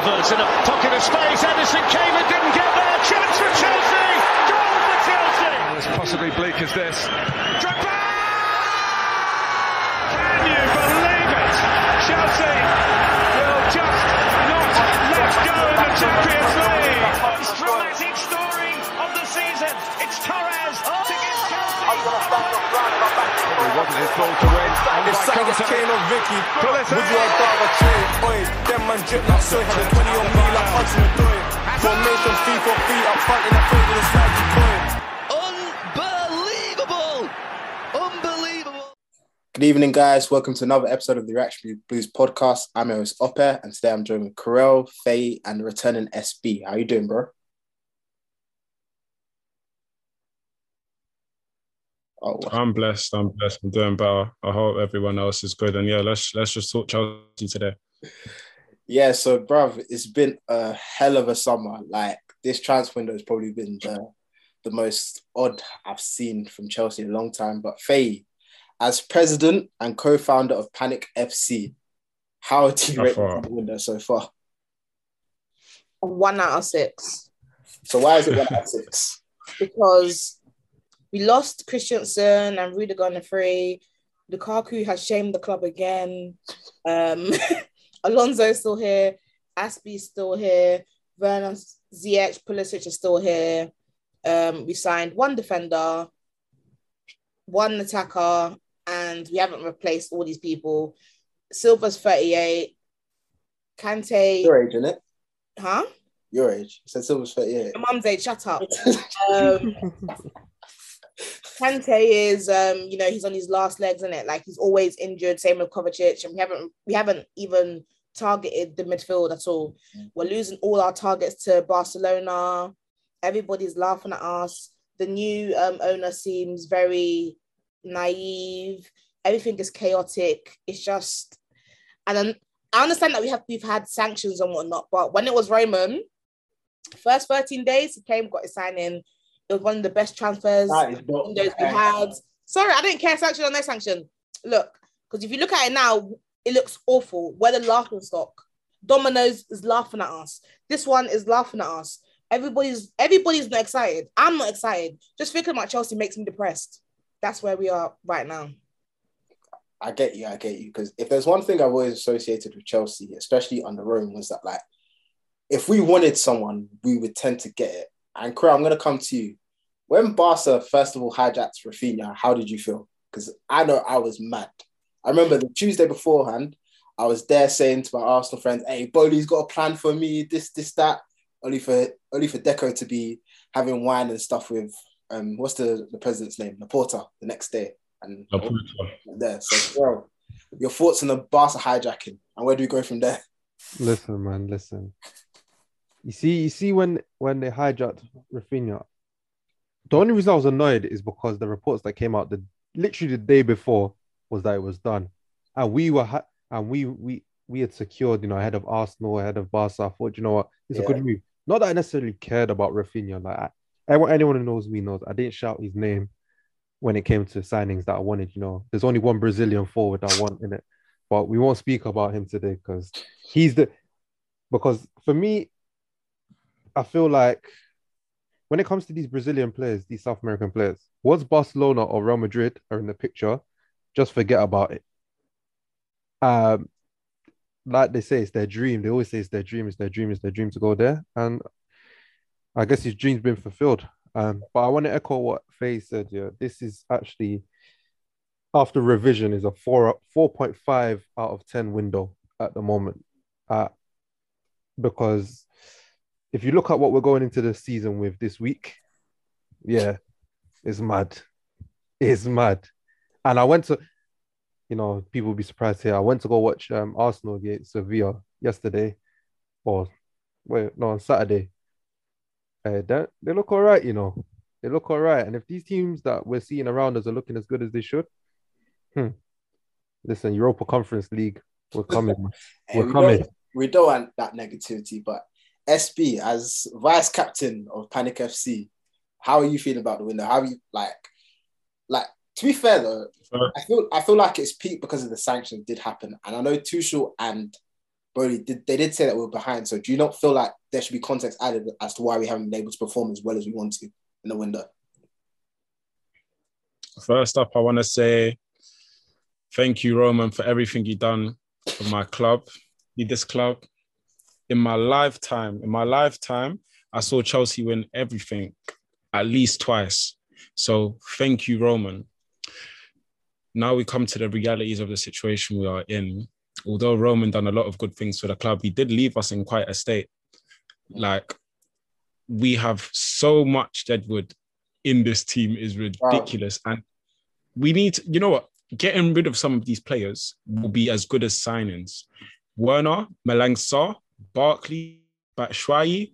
Havertz in a pocket of space. Ederson came and didn't get there. Chance for Chelsea. Goal for Chelsea. As possibly bleak as this. Drogba! Can you believe it? Chelsea will just not let go in the Champions League. Most dramatic story of the season. It's Torres to give Chelsea. It wasn't his ball to win. And If by Sagas contact. Kane or Vicky, Pulisic. would you have rather trade? Oi, them man drip like soy, had a 20 on me like Hudson Odoi. Formation fee for fee up front in the field with a slidey toy. Unbelievable! Unbelievable! Good evening, guys. Welcome to another episode of the Reaction Blues podcast. I'm your host Ope, and today I'm joined with Karel, Faye, and the returning SB. How you doing, bro? Oh, I'm blessed. I'm blessed. I'm doing better. I hope everyone else is good. And yeah, let's let's just talk Chelsea today. yeah. So, bruv, it's been a hell of a summer. Like this transfer window has probably been the the most odd I've seen from Chelsea in a long time. But Faye, as president and co-founder of Panic FC, how do you rate far? the window so far? one out of six So why is it one out of six? because we lost Christensen and Rudiger on the free. Lukaku has shamed the club again. Um, Alonso's still here. Azpi's still here. Werner Ziyech, Pulisic is still here. Um, we signed one defender, one attacker, and we haven't replaced all these people. Silva's 38. Kante, Your age, innit? huh? Your age. You said Silva's 38. My mum's age, shut up. um, Kante is, um, you know, he's on his last legs, in it. Like he's always injured. Same with Kovacic, and we haven't, we haven't even targeted the midfield at all. We're losing all our targets to Barcelona. Everybody's laughing at us. The new um, owner seems very naive. Everything is chaotic. It's just, and then I understand that we have we've had sanctions and whatnot, but when it was Roman, first 13 days, he came, got his sign in. It was one of the best transfers That is not windows we had. Sorry, I didn't care sanction or no sanction. Look, because if you look at it now, it looks awful. We're the laughing stock. Domino's is laughing at us. This one is laughing at us. Everybody's everybody's not excited. I'm not excited. Just thinking about Chelsea makes me depressed. That's where we are right now. I get you, I get you. Because if there's one thing I've always associated with Chelsea, especially under Rome, was that like if we wanted someone, we would tend to get it. And Kura, I'm gonna come to you. When Barca first of all hijacked Rafinha, how did you feel? Because I know I was mad. I remember the Tuesday beforehand, I was there saying to my Arsenal friends, "Hey, Boehly's got a plan for me. This, this, that." Only for only for Deco to be having wine and stuff with um, what's the the president's name, Laporta, the next day, and there. So, bro, your thoughts on the Barca hijacking, and where do we go from there? Listen, man, listen. You see, you see when when they hijacked Rafinha, the only reason I was annoyed is because the reports that came out the literally the day before was that it was done, and we were ha- and we we we had secured, you know, ahead of Arsenal, ahead of Barca. I thought, you know what, it's a good move. Not that I necessarily cared about Rafinha. Like I, everyone, anyone who knows me knows I didn't shout his name when it came to signings that I wanted. You know, there's only one Brazilian forward I want in it, but we won't speak about him today because he's the because for me, I feel like when it comes to these Brazilian players, these South American players, once Barcelona or Real Madrid are in the picture, just forget about it. Um, like they say, it's their dream. They always say it's their dream, it's their dream, it's their dream to go there. And I guess his dream's been fulfilled. Um, but I want to echo what Faye said. Yeah, this is actually after revision is a four four point five out of ten window at the moment. Uh, because if you look at what we're going into the season with this week, yeah, it's mad. It's mad. And I went to, you know, people will be surprised here. I went to go watch um, Arsenal against Sevilla yesterday, or wait, no, on Saturday. Uh, they, they look all right, you know. They look all right. And if these teams that we're seeing around us are looking as good as they should, hmm, listen, Europa Conference League, we're coming. Hey, We're we, coming. don't, we don't want that negativity, but SB as vice captain of Panic FC, how are you feeling about the window? How are you like, like to be fair though, I feel I feel like it's peaked because of the sanctions did happen, and I know Tuchel and Brody, did, they did say that we we're behind. So do you not feel like there should be context added as to why we haven't been able to perform as well as we want to in the window? First up, I want to say thank you, Roman, for everything you've done for my club, this club. In my lifetime, in my lifetime, I saw Chelsea win everything at least twice. So thank you, Roman. Now we come to the realities of the situation we are in. Although Roman done a lot of good things for the club, he did leave us in quite a state. Like we have so much deadwood in this team is ridiculous. And we need, to, you know what? Getting rid of some of these players will be as good as signings. Werner, Malang Sarr, Barkley, Batshuayi,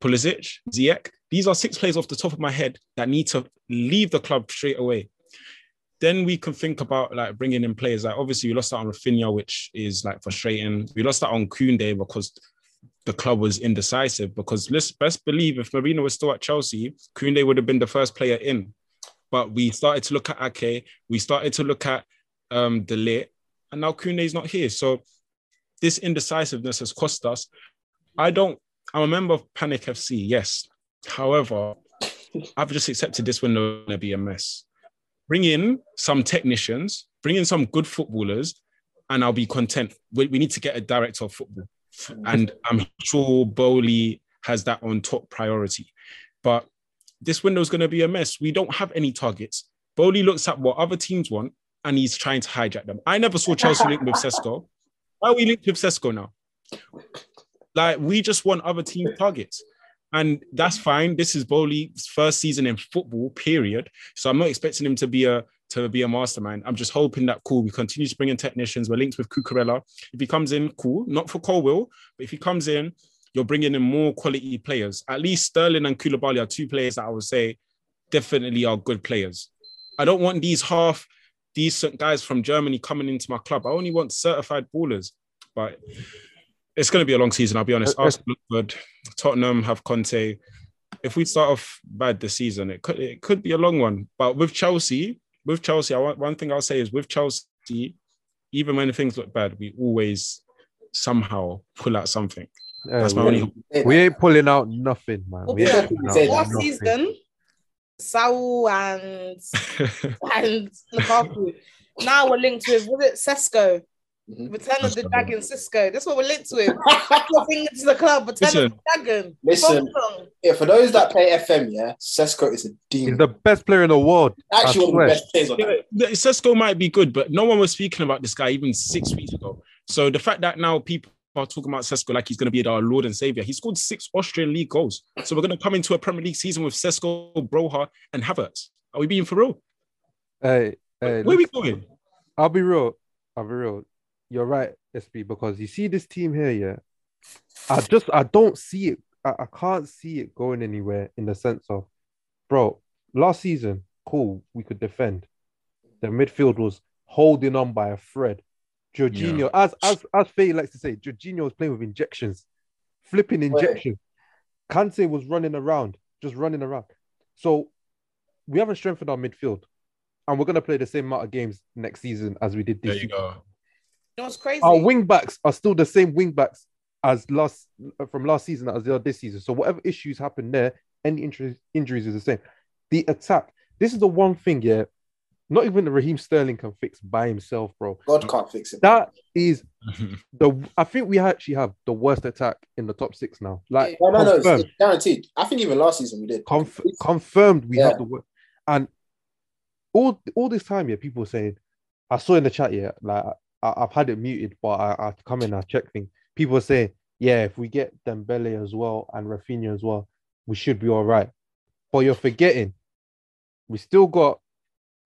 Pulisic, Ziyech. These are six players off the top of my head that need to leave the club straight away. Then we can think about like bringing in players. Like obviously we lost out on Rafinha, which is like frustrating. We lost out on Koundé because the club was indecisive. Because let's best believe if Marina was still at Chelsea, Koundé would have been the first player in. But we started to look at Ake, we started to look at um De Ligt, and now Koundé's not here. So this indecisiveness has cost us. I don't, I'm a member of Panic FC, yes. However, I've just accepted this window going to be a mess. Bring in some technicians, bring in some good footballers, and I'll be content. We, we need to get a director of football. And I'm sure Boehly has that on top priority. But this window is going to be a mess. We don't have any targets. Boehly looks at what other teams want and he's trying to hijack them. I never saw Chelsea link with Sesko. Why are we linked with Sesko now? Like we just want other team targets. And that's fine. This is Boehly's first season in football, period. So I'm not expecting him to be a to be a mastermind. I'm just hoping that cool. We continue to bring in technicians. We're linked with Cucurella. If he comes in, cool. Not for Colwill, but if he comes in, you're bringing in more quality players. At least Sterling and Koulibaly are two players that I would say definitely are good players. I don't want these half decent guys from Germany coming into my club. I only want certified ballers. But it's going to be a long season. I'll be honest. Arsenal look good. Tottenham have Conte. If we start off bad this season, it could it could be a long one. But with Chelsea, with Chelsea, I want, one thing I'll say is with Chelsea, even when things look bad, we always somehow pull out something. Yeah, That's my we, only. ain't, we ain't pulling out nothing, man. We ain't pulling out Last nothing. season, Saul and and Lukaku. Now we're linked with was it Sesko? Mhm. Return of the Sesko. Dragon, Cisco. That's what we're linked with. Nothing into the club. Return Listen. of the Dragon. Listen. Yeah, for those that play FM, yeah, Sesko is a demon. He's demon. the best player in the world. Actually, one of the best players on. Yeah, Sesko might be good, but no one was speaking about this guy even six weeks ago. So the fact that now people are talking about Sesko like he's going to be our Lord and Savior, he scored six Austrian league goals. So we're going to come into a Premier League season with Sesko, Broja, and Havertz. Are we being for real? Hey, hey, Where are we going? I'll be real. I'll be real. You're right, SB, because you see this team here, yeah. I just I don't see it. I, I can't see it going anywhere in the sense of, bro, last season, cool, we could defend. The midfield was holding on by a thread. Jorginho, as as as Faye likes to say, Jorginho was playing with injections, flipping injections. Kante was running around, just running around. So we haven't strengthened our midfield. And we're gonna play the same amount of games next season as we did There this you season. go. You know what's crazy? Our wing backs are still the same wing backs as last from last season as they are this season. So whatever issues happen there, any injuries injuries is the same. The attack. This is the one thing, yeah. Not even the Raheem Sterling can fix by himself, bro. God can't fix it. That is the. I think we actually have the worst attack in the top six now. Like no, no, no, it's, confirmed, it's guaranteed. I think even last season we did. conf- confirmed we Yeah. have the worst. And all all this time, yeah, people were saying. I saw in the chat, yeah, like I, I've had it muted, but I, I come in, I check things. People were saying, yeah, if we get Dembele as well and Rafinha as well, we should be all right. But you're forgetting, we still got,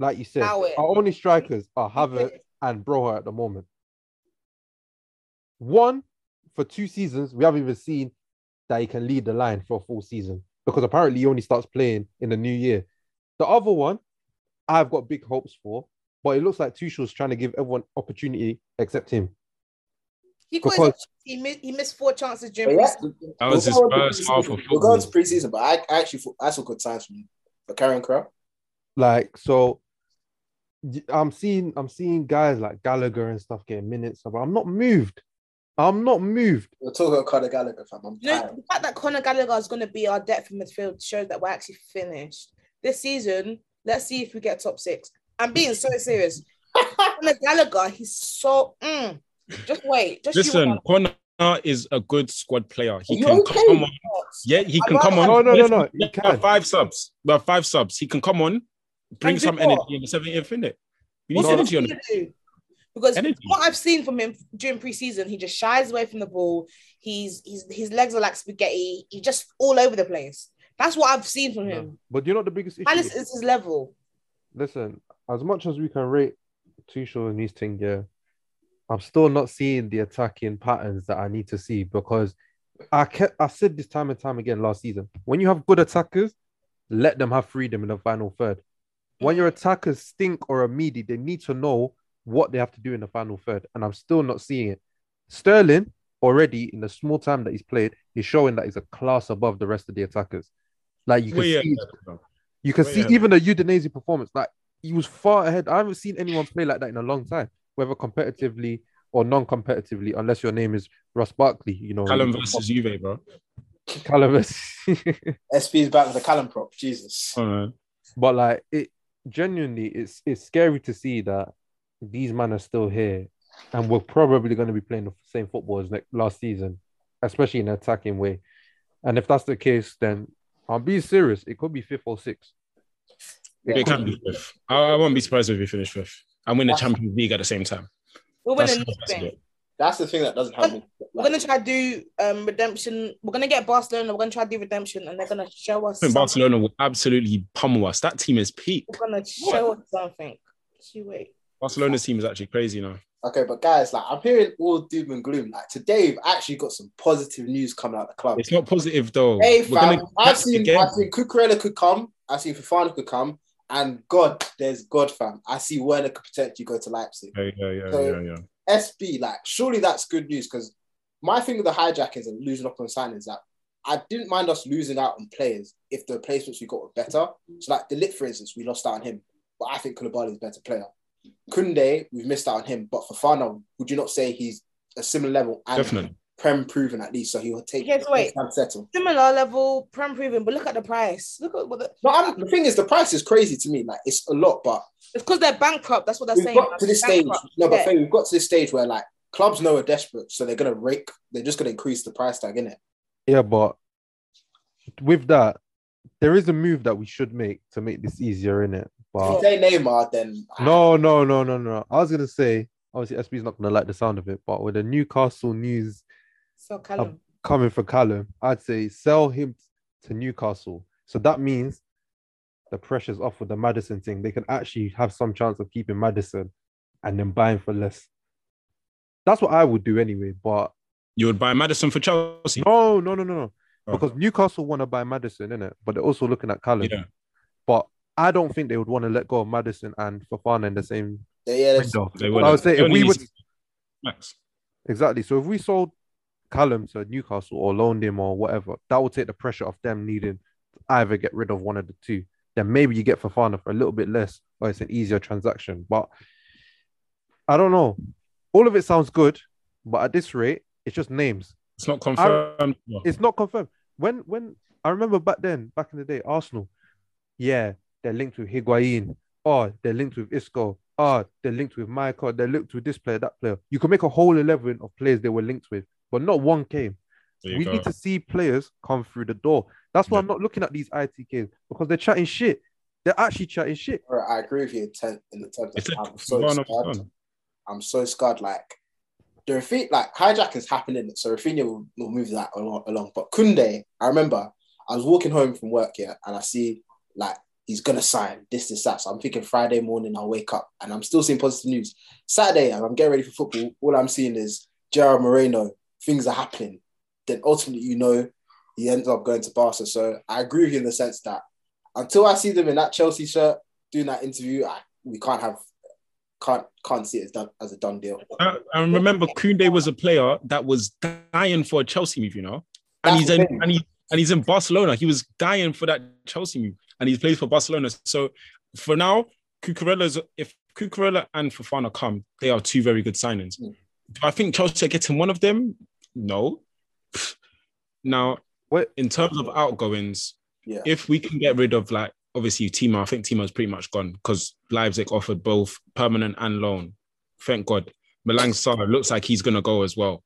like you said, Howard. our only strikers are Havertz and Broja at the moment. One for two seasons, we haven't even seen that he can lead the line for a full season because apparently he only starts playing in the new year. The other one, I've got big hopes for, but it looks like Tuchel's trying to give everyone opportunity except him. He, because- he, missed, he missed four chances But during yeah. That was his we'll go to first half preseason. of We'll go on to preseason, but I, I actually thought- I saw good signs from him. But Karen Crow, Like so, y- I'm seeing I'm seeing guys like Gallagher and stuff getting minutes, but I'm not moved. I'm not moved. We're talking about Conor Gallagher, fam. I'm You know, tired. the fact that Conor Gallagher is going to be our depth in midfield shows that we're actually finished. This season, let's see if we get top six. I'm being so serious. Conor Gallagher, he's so. mm. Just wait. Just Listen, wait. Connor is a good squad player. He You can okay? come on. Yeah, he can come on. No, no, no, no. We He have can. five subs. We have five subs. He can come on, bring some what? energy in the 70th minute. We need energy on it. Because Energy. what I've seen from him during preseason, he just shies away from the ball. He's he's his legs are like spaghetti. He's just all over the place. That's what I've seen from him. But you know what the biggest issue? And is? it's, it's his level. listen, as much as we can rate Tuchel and his thing, yeah, I'm still not seeing the attacking patterns that I need to see because I kept, I said this time and time again last season. When you have good attackers, let them have freedom in the final third. When your attackers stink or are meaty, they need to know what they have to do in the final third, and I'm still not seeing it. Sterling already in the small time that he's played, he's showing that he's a class above the rest of the attackers. Like you can Way see, ahead, you can Way see ahead. even the Udinese performance, like he was far ahead. I haven't seen anyone play like that in a long time, whether competitively or non-competitively, unless your name is Ross Barkley. You know, Callum versus Juve, bro. Callum versus- SP's back with the Callum prop. Jesus. Come on, man. but like it genuinely, it's it's scary to see that these men are still here, and we're probably going to be playing the same football as next, last season, especially in an attacking way. And if that's the case, then I'll be serious. It could be fifth or sixth. It can be fifth. I, I won't be surprised if we finish fifth and win the Champions League at the same time. We're That's winning how this I see thing. it. That's the thing that doesn't happen. We're gonna try to do um redemption. We're gonna get Barcelona. We're gonna try to do redemption, and they're gonna show us. I think something. Barcelona will absolutely pummel us. That team is peak. We're gonna show us something. Just you wait. Barcelona's team is actually crazy now. Okay, but guys, like I'm hearing all doom and gloom. Like today, we've actually got some positive news coming out of the club. It's not positive though. Hey, fam, I've seen, again. I've seen Cucurella could come. I've seen Fofana could come. And God, there's God, fam. I see Werner could potentially go to Leipzig. Yeah, yeah, yeah, So- yeah, yeah. SB, like, surely that's good news because my thing with the hijackers and losing up on signings that I didn't mind us losing out on players if the replacements we got were better. So, like, De Ligt, for instance, we lost out on him, but I think Koulibaly is a better player. Koundé, we've missed out on him, but for Fofana, would you not say he's a similar level and Definitely. Prem proven at least? So he will take Okay, so wait. time settle. Similar level, prem proven, but look at the price. Look at what the, No, I'm, the thing is, the price is crazy to me. Like, it's a lot, but it's because they're bankrupt. That's what they're we've saying. got to this stage. No, but Yeah. Faye, we've got to this stage where like clubs know we're desperate, so they're gonna rake. They're just gonna increase the price tag, innit? Yeah, but with that, there is a move that we should make to make this easier, in it. If But you say Neymar, then no, no, no, no, no. I was gonna say, obviously, SB's not gonna like the sound of it, but with the Newcastle news So Callum. coming for Callum, I'd say sell him to Newcastle. So that means the pressure's off with the Maddison thing. They can actually have some chance of keeping Maddison and then buying for less. That's what I would do anyway. But You would buy Maddison for Chelsea. no, no, no, no, no. Oh. Because Newcastle want to buy Maddison, innit? But they're also looking at Callum. Yeah. But I don't think they would want to let go of Maddison and Fofana in the same yeah, yeah, window. They would. I would say if we would Max. exactly. So if we sold Callum to Newcastle or loaned him or whatever, that will take the pressure off them needing to either get rid of one of the two. Then maybe you get Fofana for a little bit less, or it's an easier transaction. But I don't know. All of it sounds good, but at this rate, it's just names. It's not confirmed. It's not confirmed. When when I remember back then, back in the day, Arsenal, yeah, they're linked with Higuain. Oh, they're linked with Isco. Oh, they're linked with Michael. They're linked with this player, that player. You can make a whole eleven of players they were linked with, but not one came. We go. need to see players come through the door. That's why Yeah. I'm not looking at these ITKs because they're chatting shit. They're actually chatting shit. Alright, I agree with you in, ten, in the terms It's of a I'm so one of scared. one. I'm so scared. Like the Rafi- like hijack is happening, so Rafinha will, will move that along, along. But Koundé, I remember I was walking home from work here, and I see like he's gonna sign this, this, that. So I'm thinking Friday morning I'll wake up, and I'm still seeing positive news. Saturday, and I'm getting ready for football. All I'm seeing is Gerard Moreno. Things are happening. Then ultimately, you know, he ends up going to Barca. So I agree with you in the sense that until I see them in that Chelsea shirt doing that interview, I, we can't have can't can't see it as done as a done deal. I, I remember Koundé was a player that was dying for a Chelsea move, you know, and That's he's in and, he, and he's in Barcelona. He was dying for that Chelsea move, and he plays for Barcelona. So for now, Cucurella's if Cucurella and Fofana come, they are two very good signings. Mm. do I think Chelsea are getting one of them? No. Now, Wait. in terms of outgoings, Yeah. if we can get rid of like obviously Timo, I think Timo's pretty much gone because Leipzig offered both permanent and loan. Thank God. Malang Sarr looks like he's gonna go as well.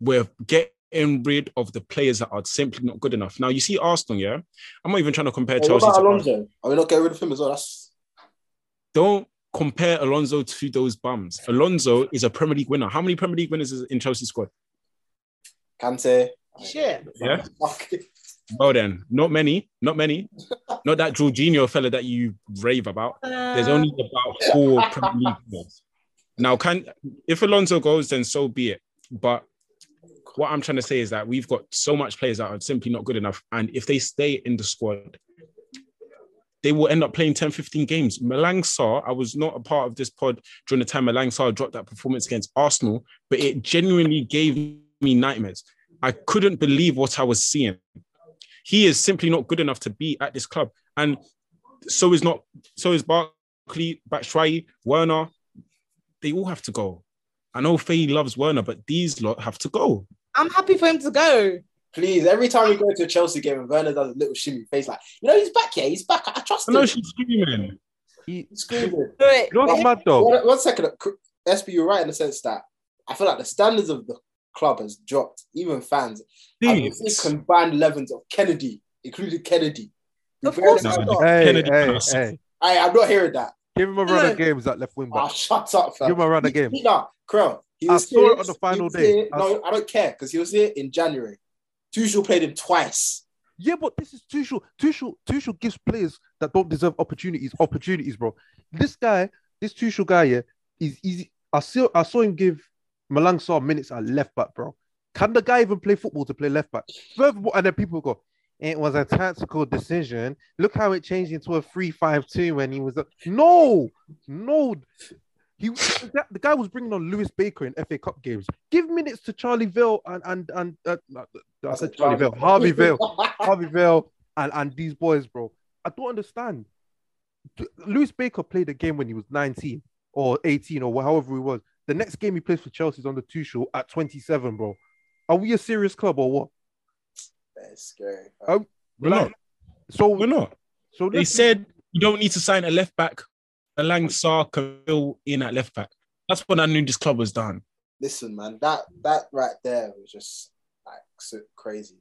We're getting rid of the players that are simply not good enough. Now you see Arsenal, yeah. I'm not even trying to compare Hey, what Chelsea about to Arsenal. Are we not getting rid of him as well? That's Don't compare Alonso to those bums. Alonso is a Premier League winner. How many Premier League winners is in Chelsea squad? Kante. Oh Shit. Yeah. Fuck. Well then, not many, not many, not that Jorginho fella that you rave about. There's only uh, about four Premier League players. Now, can if Alonso goes, then so be it. But what I'm trying to say is that we've got so much players that are simply not good enough, and if they stay in the squad, they will end up playing 10, 15 games. Malang Sarr, I was not a part of this pod during the time Malang Sarr dropped that performance against Arsenal, but it genuinely gave me nightmares. I couldn't believe what I was seeing. He is simply not good enough to be at this club, and so is not. So is Barkley, Batshuayi, Werner. They all have to go. I know Faye loves Werner, but these lot have to go. I'm happy for him to go. Please, every time we go to a Chelsea game and Werner does a little shimmy face, like, you know, he's back here, he's back. I trust I know him. she's screaming. He, He's screaming. Do it. you know what's mad though? One, one second, SB, you're right in the sense that I feel like the standards of the club has dropped. Even fans, I mean, combined levels of Kenedy, including Kenedy. Of course No, no. not. Hey, Kenedy hey, hey. I, I'm not hearing that. Give him a run no. of games at left wing Oh, ah, shut up, fam. Give him a run of games. he- Nah, Krell. He I was saw it here- on the final day. here- I No, I don't care because he was here in January. Tuchel played him twice. Yeah, but this is Tuchel. Tuchel, Tuchel gives players that don't deserve opportunities opportunities, bro. This guy, this Tuchel guy, yeah, is easy. I saw, I saw him give Malang Sarr minutes at left back, bro. Can the guy even play football to play left back? Furthermore, and then people go, it was a tactical decision. Look how it changed into a 3-5-2 when he was a... no, no. He the the guy was bringing on Lewis Baker in FA Cup games. Give minutes to Charlie Vale and and and uh, I said Charlie Vale, Harvey Vale. Harvey Vale and, and these boys, bro. I don't understand. Lewis Baker played a game when he was 19 or 18 or however he was. The next game he plays for Chelsea is on the two show at 27, bro. Are we a serious club or what? That's scary. Oh, We're Like, not. So, We're not. so They said you don't need to sign a left back. Malang Sarr can fill in at left back. That's when I knew this club was done. Listen, man, that that right there was just like so crazy.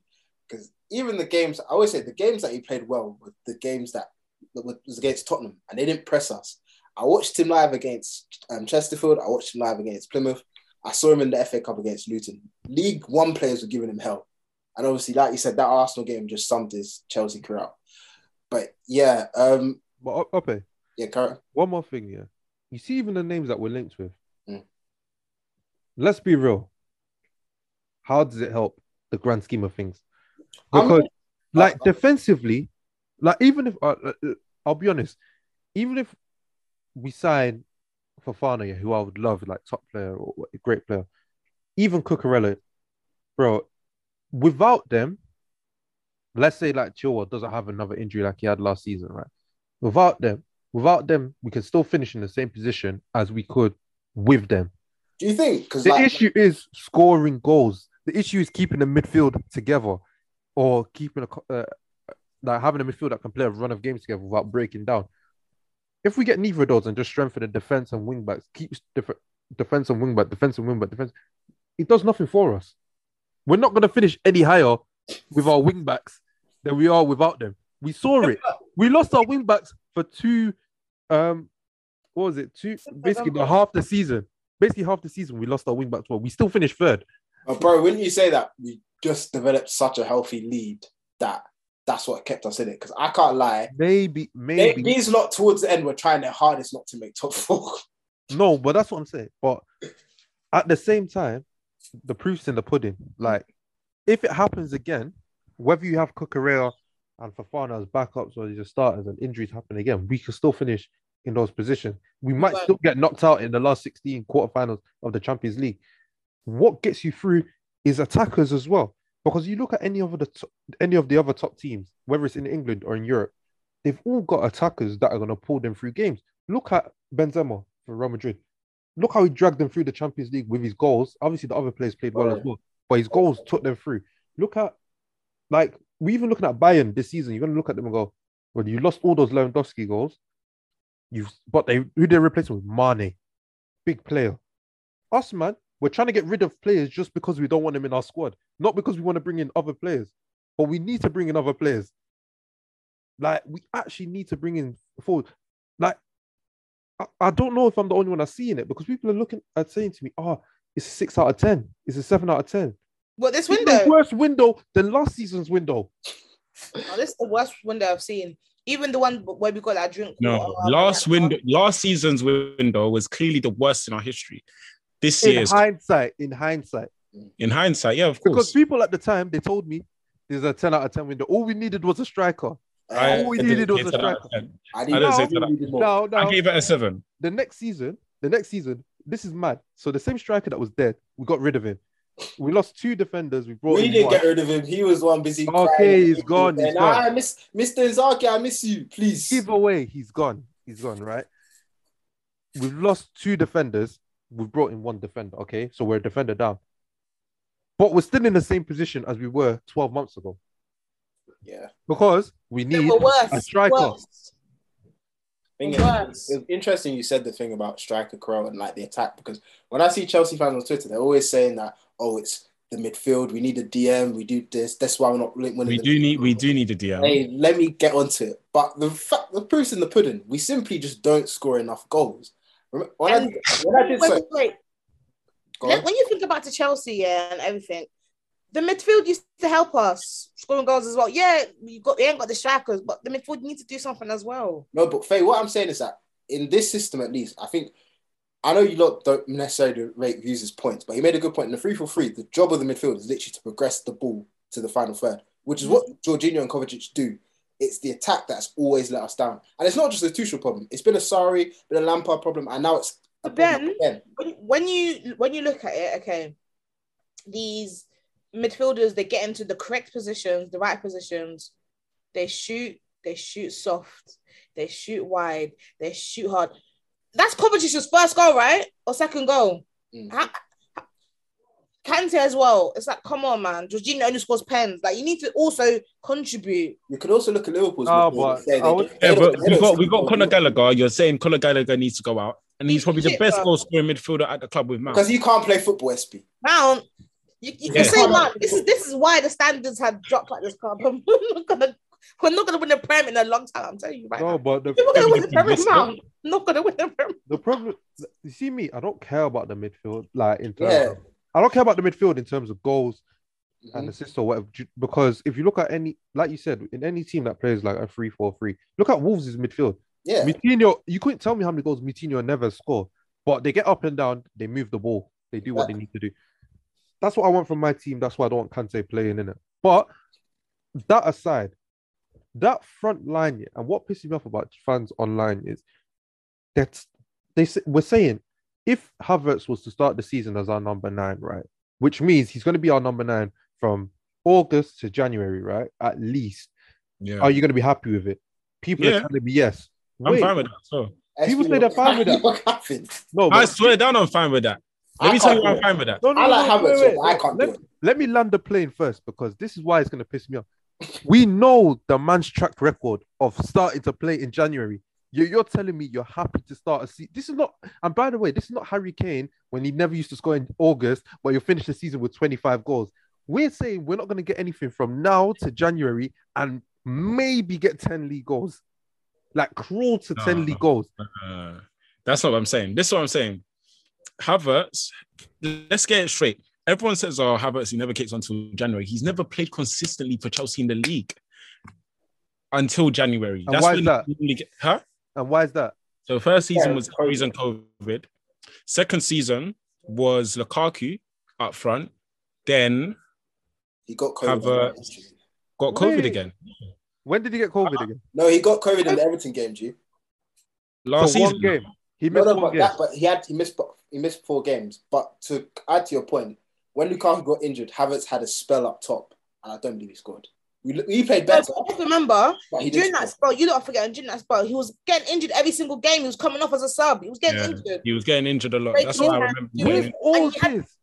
Because even the games, I always say the games that he played well were the games that, that was against Tottenham, and they didn't press us. I watched him live against um, Chesterfield. I watched him live against Plymouth. I saw him in the FA Cup against Luton. League One players were giving him hell, and obviously, like you said, that Arsenal game just summed his Chelsea career up. But yeah, um, but okay. yeah, Karen. One more thing, yeah. You see, even the names that we're linked with. Mm. Let's be real. How does it help the grand scheme of things? I'm- Because, like, uh, defensively, like, even if uh, uh, I'll be honest, even if we sign Fofana, yeah, who I would love, like top player or great player, even Cucurella, bro, without them, let's say like Chilwell doesn't have another injury like he had last season, right? Without them, without them, we can still finish in the same position as we could with them. Do you think? Because The like, issue is scoring goals. The issue is keeping the midfield together, or keeping a uh, like having a midfield that can play a run of games together without breaking down. If we get neither of those and just strengthen the defense and wing backs, keeps defense and wing back, defense and wing back, defense, it does nothing for us. We're not going to finish any higher with our wing backs than we are without them. We saw it. we lost our wing backs for two. Um, what was it? Two basically the half the season. Basically half the season we lost our wing backs. Well, we still finished third. But bro, wouldn't you say that we just developed such a healthy lead that that's what kept us in it? Because I can't lie, Maybe, they, maybe these lot towards the end were trying their hardest not to make top four. no, but that's what I'm saying. But at the same time, the proof's in the pudding. Like, if it happens again, whether you have Cucurella and Fofana as backups or you just starters and injuries happen again, we can still finish in those positions. We might Right. still get knocked out in the last 16 quarterfinals of the Champions League. What gets you through is attackers as well. Because you look at any of the top, any of the other top teams, whether it's in England or in Europe, they've all got attackers that are going to pull them through games. Look at Benzema for Real Madrid. look how he dragged them through the Champions League with his goals. Obviously, the other players played well as well, but his goals took them through. Look at, like, we even looking at Bayern this season. You're gonna look at them and go, "Well, you lost all those Lewandowski goals. You've, but they who they replaced with Mane, big player. Us, man, we're trying to get rid of players just because we don't want them in our squad, not because we want to bring in other players. But we need to bring in other players. Like, we actually need to bring in forward. Like, I, I don't know if I'm the only one that's seeing it because people are looking at saying to me, "Oh, it's a six out of ten. It's a seven out of ten. Well, this It's window? the worst window than last season's window. Oh, this is the worst window I've seen. Even the one where we got that drink. No, water, last uh, window, last season's window was clearly the worst in our history. This In year's, hindsight, in hindsight, in hindsight, yeah, of because course. Because people at the time they told me there's a ten out of ten window. All we needed was a striker. I, all we I needed was a 10 out of striker. 10. I I didn't didn't say know. 10 out of No, no. I gave it a seven. the next season, the next season, this is mad. So the same striker that was dead, we got rid of him. We lost two defenders. We brought We didn't one. get rid of him. He was one busy. Okay, crying. he's gone, he's And gone. I miss Mr. Inzaghi. I miss you, please. Either way, he's gone. He's gone, right? We've lost two defenders. We've brought in one defender. Okay, so we're a defender down. But we're still in the same position as we were 12 months ago Yeah. because we need were worse. a striker. worse. Thing is, it's interesting you said the thing about striker Crow and like the attack because when I see Chelsea fans on Twitter, they're always saying that oh, it's the midfield. We need a DM. We do this. That's why we're not winning. We the- do need, we do need a DM. Hey, let me get onto it. But the fact, the proof's in the pudding. We simply just don't score enough goals. When, I, And- when I did Wait, so, wait, wait. Let- When you think about the Chelsea yeah, and everything, the midfield used to help us scoring goals as well. Yeah, you got you ain't got the strikers, but the midfield need to do something as well. No, but Faye, what I'm saying is that in this system, at least, I think I know you lot don't necessarily rate views as points, but he made a good point. In the three for three, the job of the midfield is literally to progress the ball to the final third, which is what mm. Jorginho and Kovacic do. It's the attack that's always let us down, and it's not just a Tuchel problem. It's been a Sarri, been a Lampard problem, and now it's a But then- again. When, you when you look at it, okay, these midfielders they get into the correct positions, the right positions. They shoot, they shoot soft, they shoot wide, they shoot hard. That's Kovacic's first goal, right? Or second goal. Mm. Ha- Kante as well. It's like, come on, man. Jorginho only scores pens. Like, you need to also contribute. You could also look at Liverpool's. Ah, no, midfield but say they I would- Yeah, but we don't got we got Conor. Gallagher. You're saying Conor Gallagher needs to go out, and he's probably the best bro. goal scoring midfielder at the club with Mount. because he can't play football. SP. Mount, you, you Yeah. can say Mount. This is this is why the standards have dropped like this club. we're not gonna we're not gonna win the Prem in a long time. I'm telling you right No, now. but the, We're not gonna win the Prem is Mount. Not gonna win the Prem. the problem, you see me, I don't care about the midfield, like in terms Yeah. of, I don't care about the midfield in terms of goals and Mhm. assists or whatever. Because if you look at any, like you said, in any team that plays like a 3 4 3, look at Wolves' midfield. Yeah, Moutinho, you couldn't tell me how many goals Moutinho never score, but they get up and down, they move the ball, they do what they need to do. That's what I want from my team. That's why I don't want Kante playing in it. But that aside, that front line, and what pisses me off about fans online is that they say, we're saying if Havertz was to start the season as our number nine, right, which means he's going to be our number nine from August to January, right, at least. yeah, Are you going to be happy with it? People Yeah. are telling me yes. I'm Wait, fine with that. So People say they're fine with that. What happened? No, I swear down, I'm fine with that. Let I me tell you, I'm fine with that. no, no, I like no, Havertz, wait, but I can't let, do it. let me land the plane first because this is why it's going to piss me off. We know the man's track record of starting to play in January. You- You're telling me you're happy to start a season. This is not, and by the way, this is not Harry Kane when he never used to score in August, but you finish the season with 25 goals. We're saying we're not going to get anything from now to January and maybe get 10 league goals. Like crawl to 10 No. league goals. Uh, that's not what I'm saying. This is what I'm saying. Havertz, let's get it straight. Everyone says, "Oh, Havertz, he never kicks until January." He's never played consistently for Chelsea in the league until January. And why is when that? get- huh? And why is that? So first season Yeah, was COVID. reason COVID. Second season was Lukaku up front. Then He got Have, COVID. uh, got COVID Wait. again When did he get COVID again? no, he got COVID in the Everton game, G. last For season. one game. He No, missed no, one but game. that, but he had he missed he missed four games. But to add to your point, when Lukaku got injured, Havertz had a spell up top, and I don't believe he scored. We, we played No, better, but just remember, but during that spell, you don't forget, during that spell, he was getting injured every single game. He was coming off as a sub. He was getting Yeah. injured. He was getting injured a lot. Break That's what I remember. With all had- this,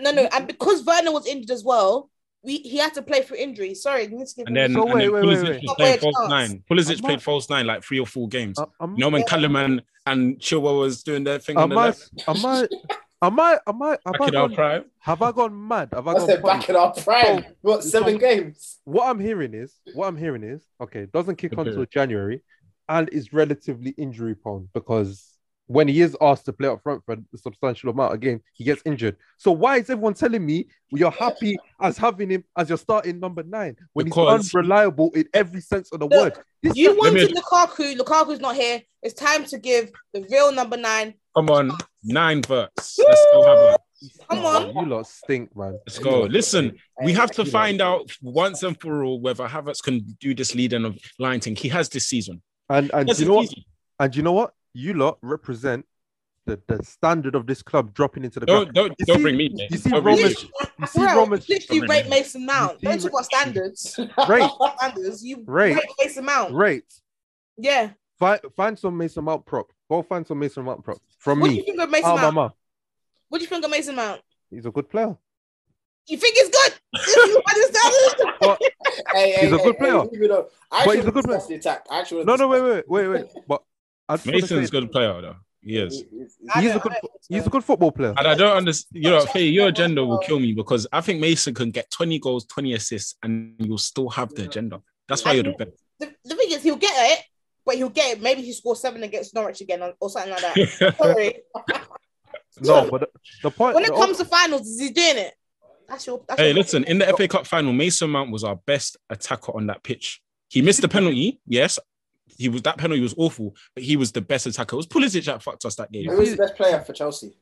No, no, and because Werner was injured as well, we he had to play through injury. Sorry, you need to give And then, So and wait, then wait, Pulisic wait, wait. was Not false chance. nine. Pulisic Am played I- false nine like three or four games. uh, am, You know when Callum and, and Chilwell was doing their thing on the I, left, am I, am I, am I, have back I in our gone, prime. have I gone mad? Have I I gone said back in our prime. So- what seven so- games? what I'm hearing is, what I'm hearing is, okay, doesn't kick on Okay. until January, and is relatively injury prone because when he is asked to play up front for a substantial amount of games, he gets injured. So why is everyone telling me you're happy as having him as your starting number nine when Because- he's unreliable in every sense of the Look, word? This You guy- wanted Lukaku. Lukaku's not here. It's time to give the real number nine. Come on, nine verts. Let's go have a Come on. you lot stink, man. let's go. Listen, we have to find out once and for all whether Havertz can do this leading of line thing. He has this season. And and Yes, you know what? And you know what? You lot represent the, the standard of this club dropping into the Don't ground. don't You don't see- bring me. there. You see Don't bring Roman, me. you see Bro, Roman, literally Come rate in. Mason Mount. You Don't see- talk about standards. Rate. standards. You Rate. rate Mason Mount. rate. Yeah. Find find some Mason Mount prop. Go find some Mason Mount prop from What do you me. think of Mason Oh, Mount? mama, What do you think of Mason Mount? he's a good player. You think it's good? You understand? But Hey, hey, He's a good hey, player. leave it up. I But he's a good wanna The attack. I no, no, wait, wait, wait, wait. But I Mason's a good player though. He is. He's- a good. He's a good football player. And I don't understand. You know, Faye, your agenda will kill me because I think Mason can get 20 goals, 20 assists, and you'll still have the agenda. That's why you're the best. The, the thing is, he'll get it, but he'll get it. Maybe he scores seven against Norwich again or, or something like that. Sorry. No, but the, the point. When it the- comes to finals, is he doing it? That's your. That's Hey, your listen, in the FA Cup final, Mason Mount was our best attacker on that pitch. He missed the penalty, yes. He was that penalty was awful, but he was the best attacker. It was Pulisic that fucked us that game. Who was the best player for Chelsea?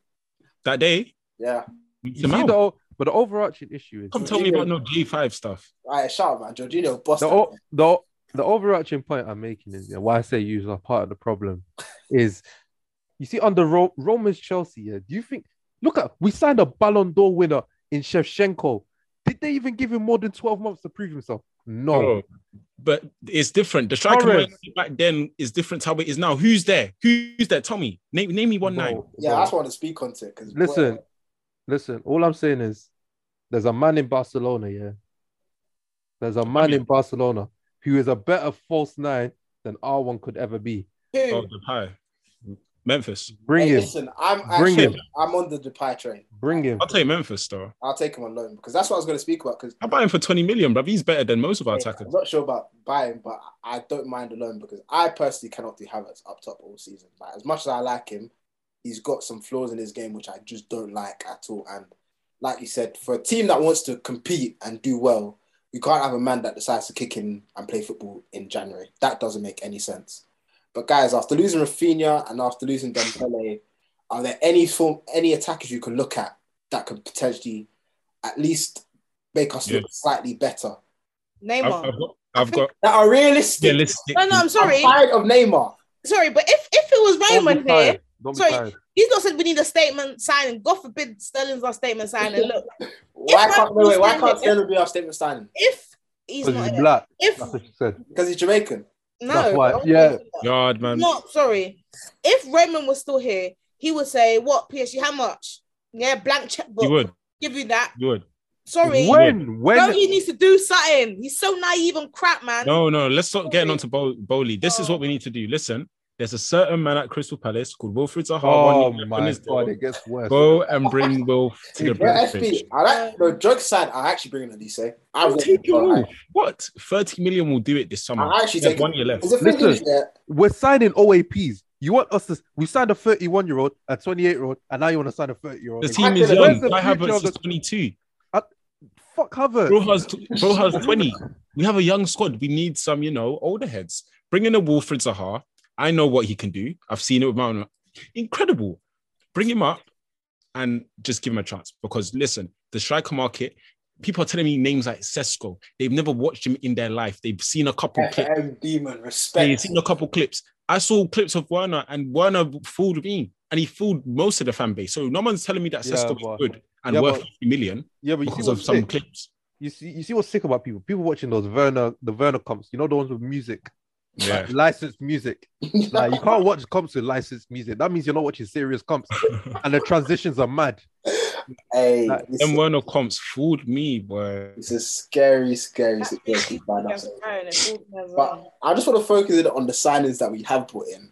That day, Yeah. you see Mount. the o- but the overarching issue is Come tell me about no G5 stuff. All right, shout out, man. Jorginho bossed the, o- the the overarching point I'm making is yeah, why I say you are part of the problem is you see under Ro- Roman's Chelsea. Yeah, do you think? Look at we signed a Ballon d'Or winner in Shevchenko. Did they even give him more than 12 months to prove himself? No. Bro, But it's different. The striker back then is different to how it is now. Who's there? Who's there? Tell me. Name, name me one Bro, nine. Yeah, bro. that's what I want to speak on it Because Listen, listen. All I'm saying is, there's a man in Barcelona. Yeah, there's a man in Barcelona who is a better false nine than R1 could ever be. Who? Oh, Depay. Memphis. Bring hey, him, listen, I'm Bring actually him. I'm on the Depay train. bring him. I'll take Memphis though. I'll take him on loan because that's what I was going to speak about. Because I buy him for 20 million, bro. He's better than most of our attackers. I'm not sure about buying, but I don't mind the loan because I personally cannot do Havertz up top all season. Like as much as I like him, he's got some flaws in his game which I just don't like at all. And like you said, for a team that wants to compete and do well, we can't have a man that decides to kick in and play football in January. That doesn't make any sense. But guys, after losing Rafinha and after losing Dembele, are there any form, any attackers you can look at that could potentially at least make us look slightly better? I've, Neymar. I've got, I've got That are realistic. realistic. No, no, I'm sorry. I'm tired of Neymar. Sorry, but if if it was Don't Raymond here, tired. Don't sorry. tired. he's not said we need a statement signing. God forbid Sterling's our statement signing. Look, Why can't Rafinha's no, wait, why can't Sterling be our statement signing? if he's not he's black. if That's what she said. Because he's Jamaican. no, That's why- yeah. say that. Yard, man. No, sorry. If Raymond was still here, he would say, "What PSG? How much? Yeah, blank checkbook. You would. give you that. You would. Sorry, When? When? no, he needs to do something. He's so naive and crap, man. No, no. Let's stop getting onto Bo- Boehly. This is what we need to do. Listen, there's a certain man at Crystal Palace called Wilfried Zaha. oh one year my on his god, it gets worse. Go and bring Will to the Yeah, Yeah, bench. SB. I like no jokes aside. I actually bring in Elise. I I'll take him I, off. What? 30 million will do it this summer. I actually There's take one year left. Because the thing is, Listen. We're signing OAPs. You want us to? We signed a 31 year old, a 28 year old, and now you want to sign a 30 year old. The team is young. the I have future of is 22. Uh, fuck Havertz. Bro has, bro has 20. We have a young squad. We need some, you know, older heads. Bring in a Wilfried Zaha. I know what he can do. I've seen it with Mount. Incredible. Bring him up and just give him a chance. Because listen, the striker market, people are telling me names like Sesko. They've never watched him in their life. They've seen a couple clips. Demon respect. They've seen a couple clips. I saw clips of Werner, and Werner fooled me, and he fooled most of the fan base. So no one's telling me that Yeah, Sesko but- is good and yeah, worth but- 50 million Yeah, but because of what's some sick? clips. you see, you see what's sick about people. People watching those Werner, the Werner comps. You know the ones with music, Yeah. like licensed music. Like you can't watch comps with licensed music. That means you're not watching serious comps, and the transitions are mad. Hey, Like, this, Them Werner comps fooled me, boy. it's a scary, scary situation to find Against ourselves. Bayern, it's all together. But I just want to focus in on the signings that we have put in,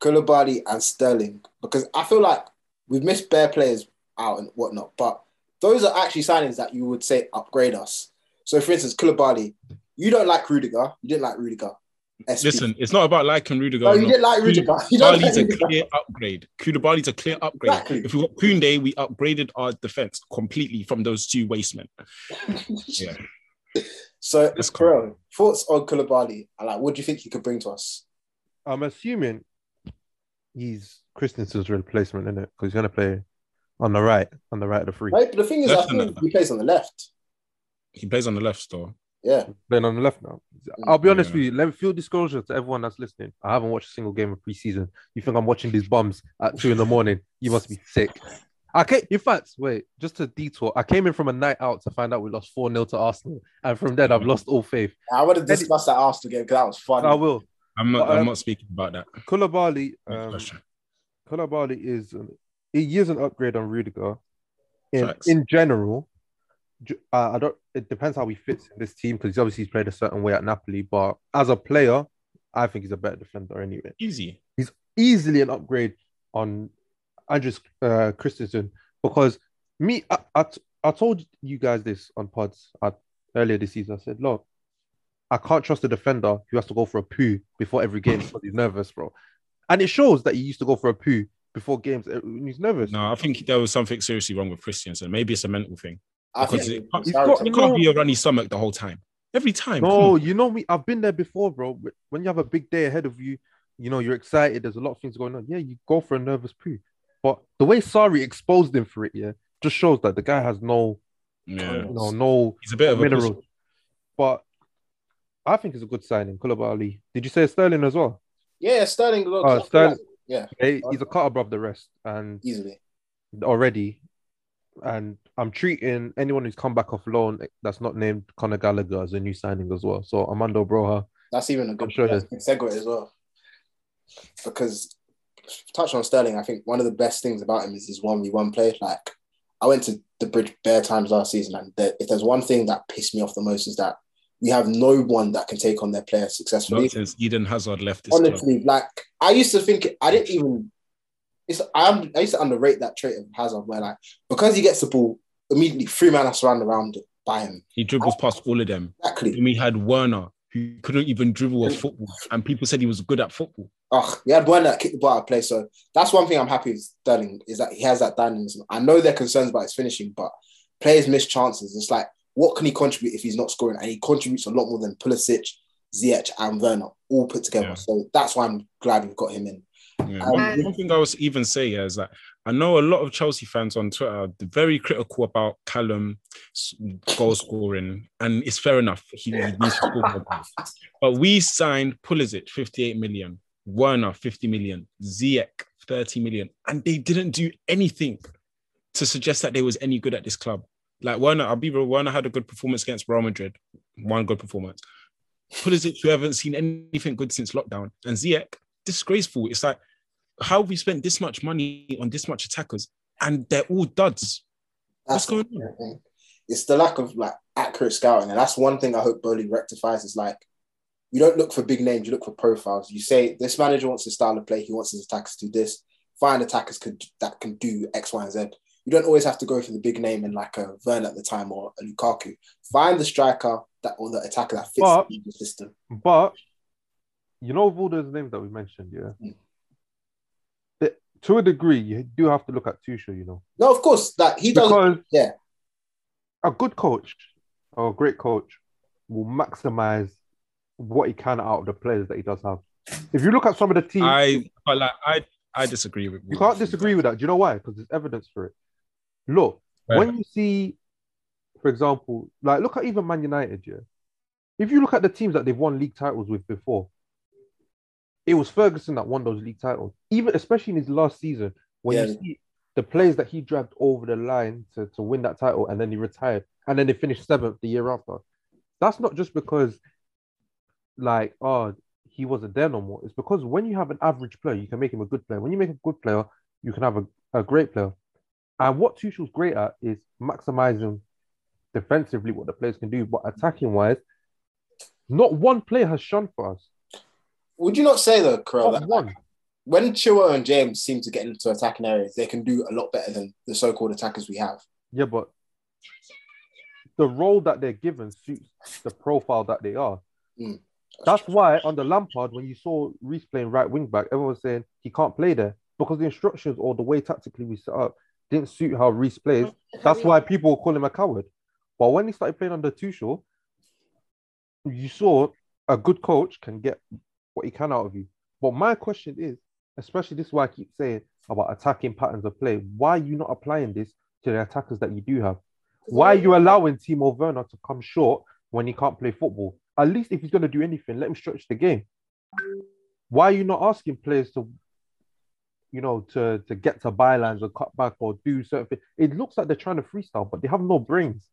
Koulibaly and Sterling, because I feel like we've missed bare players out and whatnot. But those are actually signings that you would say upgrade us. So, for instance, Koulibaly, you don't like Rudiger. You didn't like Rudiger. SP. Listen, it's not about liking Rudiger. no, you didn't like Rudiger. You like Koulibaly's a clear upgrade. Koulibaly's a clear upgrade. Exactly. If we got Koundé, we upgraded our defense completely from those two wastemen. Yeah. So, Let's go. bro, thoughts on Koulibaly? Like, what do you think he could bring to us? I'm assuming he's Christensen's replacement, isn't it? Because he's gonna play on the right, on the right of the free. Right? But the thing is, I Left and think he plays on the left. He plays on the left still. Yeah. Playing on the left now. I'll be honest Yeah. with you. Let me full disclosure to everyone that's listening. I haven't watched a single game of preseason. You think I'm watching these bums at two in the morning? You must be sick. I came, in fact, wait, just to detour. I came in from a night out to find out we lost 4 0 to Arsenal. And from then, I've lost all faith. I want to discuss that Arsenal game because that was fun. I will. I'm not. But, I'm um, not speaking about that. Koulibaly, Next um, question. Koulibaly is he is an upgrade on Rudiger. In, Facts. in general, ju- uh, I don't. It depends how he fits in this team because obviously he's played a certain way at Napoli. But as a player, I think he's a better defender anyway. Easy. He's easily an upgrade on Andres uh, Christensen because me, I, I, t- I told you guys this on pods at, earlier this season. I said, look, I can't trust a defender who has to go for a poo before every game because he's nervous, bro. And it shows that he used to go for a poo before games uh, he's nervous. No, I think there was something seriously wrong with Christensen. Maybe it's a mental thing. I Because think it can't, He's Sorry, got- Tom. can't be a runny stomach the whole time. Every time. come No, you know me. I've been there before, bro. When you have a big day ahead of you, you know you're excited. There's a lot of things going on. Yeah, you go for a nervous poo. But the way Sarri exposed him for it, yeah, just shows that the guy has no, Yeah. you know, no He's a bit of a mineral. pussy. But I think it's a good signing, Koulibaly. Did you say Sterling as well? yeah, Sterling. Look, Oh, uh, Sterling. Yeah, he's a cut above the rest, and easily. already. And I'm treating anyone who's come back off loan that's not named Conor Gallagher as a new signing as well. So Armando Broja, That's even a good, I'm sure that's good segue as well. Because touch on Sterling, I think one of the best things about him is his one v one play. Like I went to the bridge bare times last season, and there, if there's one thing that pissed me off the most is that we have no one that can take on their players successfully. Not since Eden Hazard left this club. Honestly, like I used to think I didn't even. It's I'm, I used to underrate that trait of Hazard, where like because he gets the ball immediately, three man are surrounded around by him. He dribbles past all of them. Exactly. And we had Werner, who couldn't even dribble a football, and people said he was good at football. Oh, we had that kicked the ball out of play. So that's one thing I'm happy with Sterling is that he has that dynamism. I know there are concerns about his finishing, but players miss chances. It's like, what can he contribute if he's not scoring? And he contributes a lot more than Pulisic, Ziyech, and Werner all put together. Yeah. So that's why I'm glad we've got him in. Yeah. Um, One, one thing I was even say is that I know a lot of Chelsea fans on Twitter are very critical about Callum goal scoring, and it's fair enough. He, needs to score more goals. But we signed Pulisic 58 million, Werner 50 million, Ziyech 30 million, and they didn't do anything to suggest that they was any good at this club. Like Werner, I'll be real, Werner had a good performance against Real Madrid, one good performance. Pulisic, we haven't seen anything good since lockdown, and Ziyech, disgraceful. It's like how have we spent this much money on this much attackers and they're all duds. What's going on? thing. It's the lack of like accurate scouting, and that's one thing I hope Boehly rectifies. Is like you don't look for big names, you look for profiles. You say this manager wants his style of play, he wants his attackers to do this. Find attackers could that can do X, Y, and Z. You don't always have to go for the big name in like a Vern at the time or a Lukaku. Find the striker that or the attacker that fits But- the system. But you know, of all those names that we mentioned, yeah, Mm. The- to a degree, you do have to look at Tuchel, you know, No, of course that he does. because yeah. a good coach or a great coach will maximize what he can out of the players that he does have. If you look at some of the teams, I but like I I disagree with you can't disagree with that. Do you know why? Because there's evidence for it. Look, Right. when you see, for example, like look at even Man United, yeah. If you look at the teams that they've won league titles with before, it was Ferguson that won those league titles. Even especially in his last season, when Yeah. you see the players that he dragged over the line to, to win that title and then he retired and then they finished seventh the year after. That's not just because like oh he wasn't there no more. It's because when you have an average player, you can make him a good player. When you make a good player, you can have a, a great player. And what Tuchel's great at is maximizing defensively what the players can do, but attacking wise, not one player has shone for us. Would you not say though, Crow, that one. when Chilwell and James seem to get into attacking areas, they can do a lot better than the so-called attackers we have. Yeah, but the role that they're given suits the profile that they are. Mm. That's why under Lampard, when you saw Reece playing right wing back, everyone was saying he can't play there because the instructions or the way tactically we set up didn't suit how Reece plays. That's why people call him a coward. But when he started playing under Tuchel, you saw a good coach can get what he can out of you. But my question is, especially this is why I keep saying about attacking patterns of play. Why are you not applying this to the attackers that you do have? Why are you allowing Timo Werner to come short when he can't play football? At least if he's going to do anything, let him stretch the game. Why are you not asking players to, you know, to, to get to bylines or cut back or do certain things? It looks like they're trying to freestyle, but they have no brains.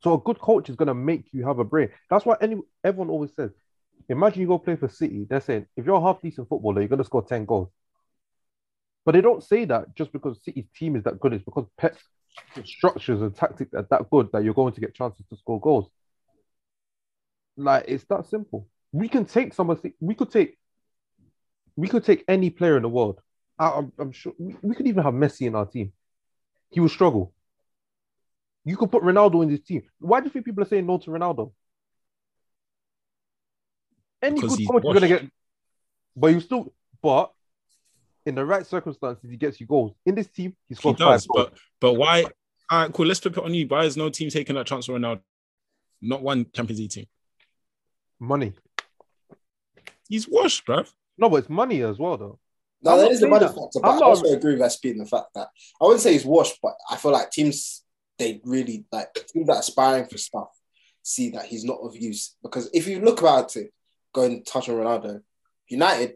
So a good coach is going to make you have a brain. That's why any everyone always says, imagine you go play for City. They're saying if you're a half decent footballer, you're going to score 10 goals. But they don't say that just because City's team is that good. It's because Pep's structures and tactics are that good that you're going to get chances to score goals. Like it's that simple. We can take someone. We could take. We could take any player in the world. I, I'm, I'm sure we, we could even have Messi in our team. He will struggle. You could put Ronaldo in this team. Why do you think people are saying no to Ronaldo? Any good he's coach is gonna get, but you still, but in the right circumstances, he gets you goals. In this team, he He scores does, five goals. but but why? All right, cool. Let's flip it on you. Why is no team taking that chance for Ronaldo? Not one Champions League team. money. He's washed, bruv. No, but it's money as well, though. No, I'm there the money that. factor, but I'm I not- also agree with SP in the fact that I wouldn't say he's washed, but I feel like teams they really like teams that are aspiring for stuff see that he's not of use. Because if you look about it, going touch on Ronaldo, United,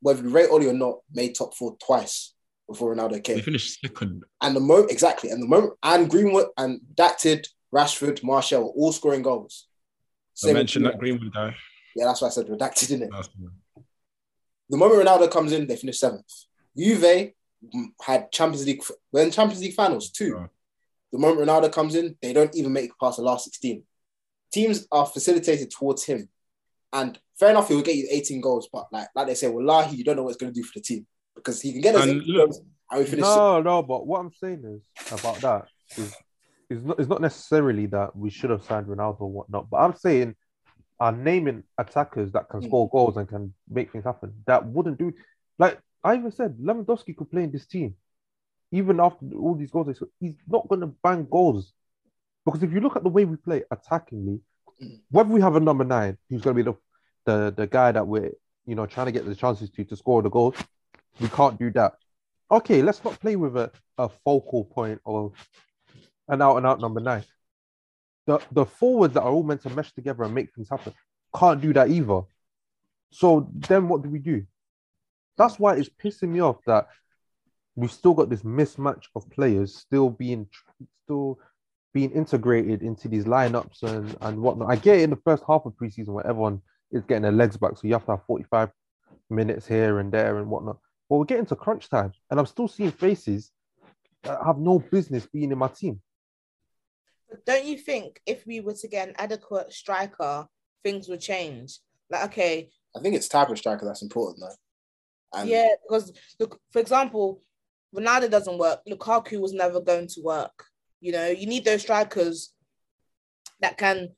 whether you rate Ole or not, made top four twice before Ronaldo came. They finished second. And the moment exactly, and the moment and Greenwood and Dacted, Rashford, Martial were all scoring goals. I mentioned that Greenwood. Guy. Yeah, that's why I said redacted, didn't it? The moment Ronaldo comes in, they finish seventh. Juve had Champions League, we're in Champions League finals too. The moment Ronaldo comes in, they don't even make it past the last 16. Teams are facilitated towards him. And fair enough, he will get you 18 goals, but like like they say, Wallahi, you don't know what it's going to do for the team because he can get us And 18 look- goals and we finish. No, no, but what I'm saying is about that is is not it's not necessarily that we should have signed Ronaldo or whatnot, but I'm saying are naming attackers that can Mm. score goals and can make things happen. That wouldn't do like I even said Lewandowski could play in this team. Even after all these goals, he's not gonna bang goals. Because if you look at the way we play attackingly. Whether we have a number nine who's gonna be the the, the guy that we're you know trying to get the chances to to score the goals, we can't do that okay, let's not play with a, a focal point or an out and out number nine. The the forwards that are all meant to mesh together and make things happen can't do that either. So then what do we do? That's why it's pissing me off that we've still got this mismatch of players still being still being integrated into these lineups and, and whatnot. I get it in the first half of preseason where everyone is getting their legs back, so you have to have 45 minutes here and there and whatnot. But we're getting to crunch time, and I'm still seeing faces that have no business being in my team. But don't you think if we were to get an adequate striker, things would change? Like, okay, I think it's type of striker that's important though. And yeah, because look, for example, Ronaldo doesn't work. Lukaku was never going to work. You know, you need those strikers that can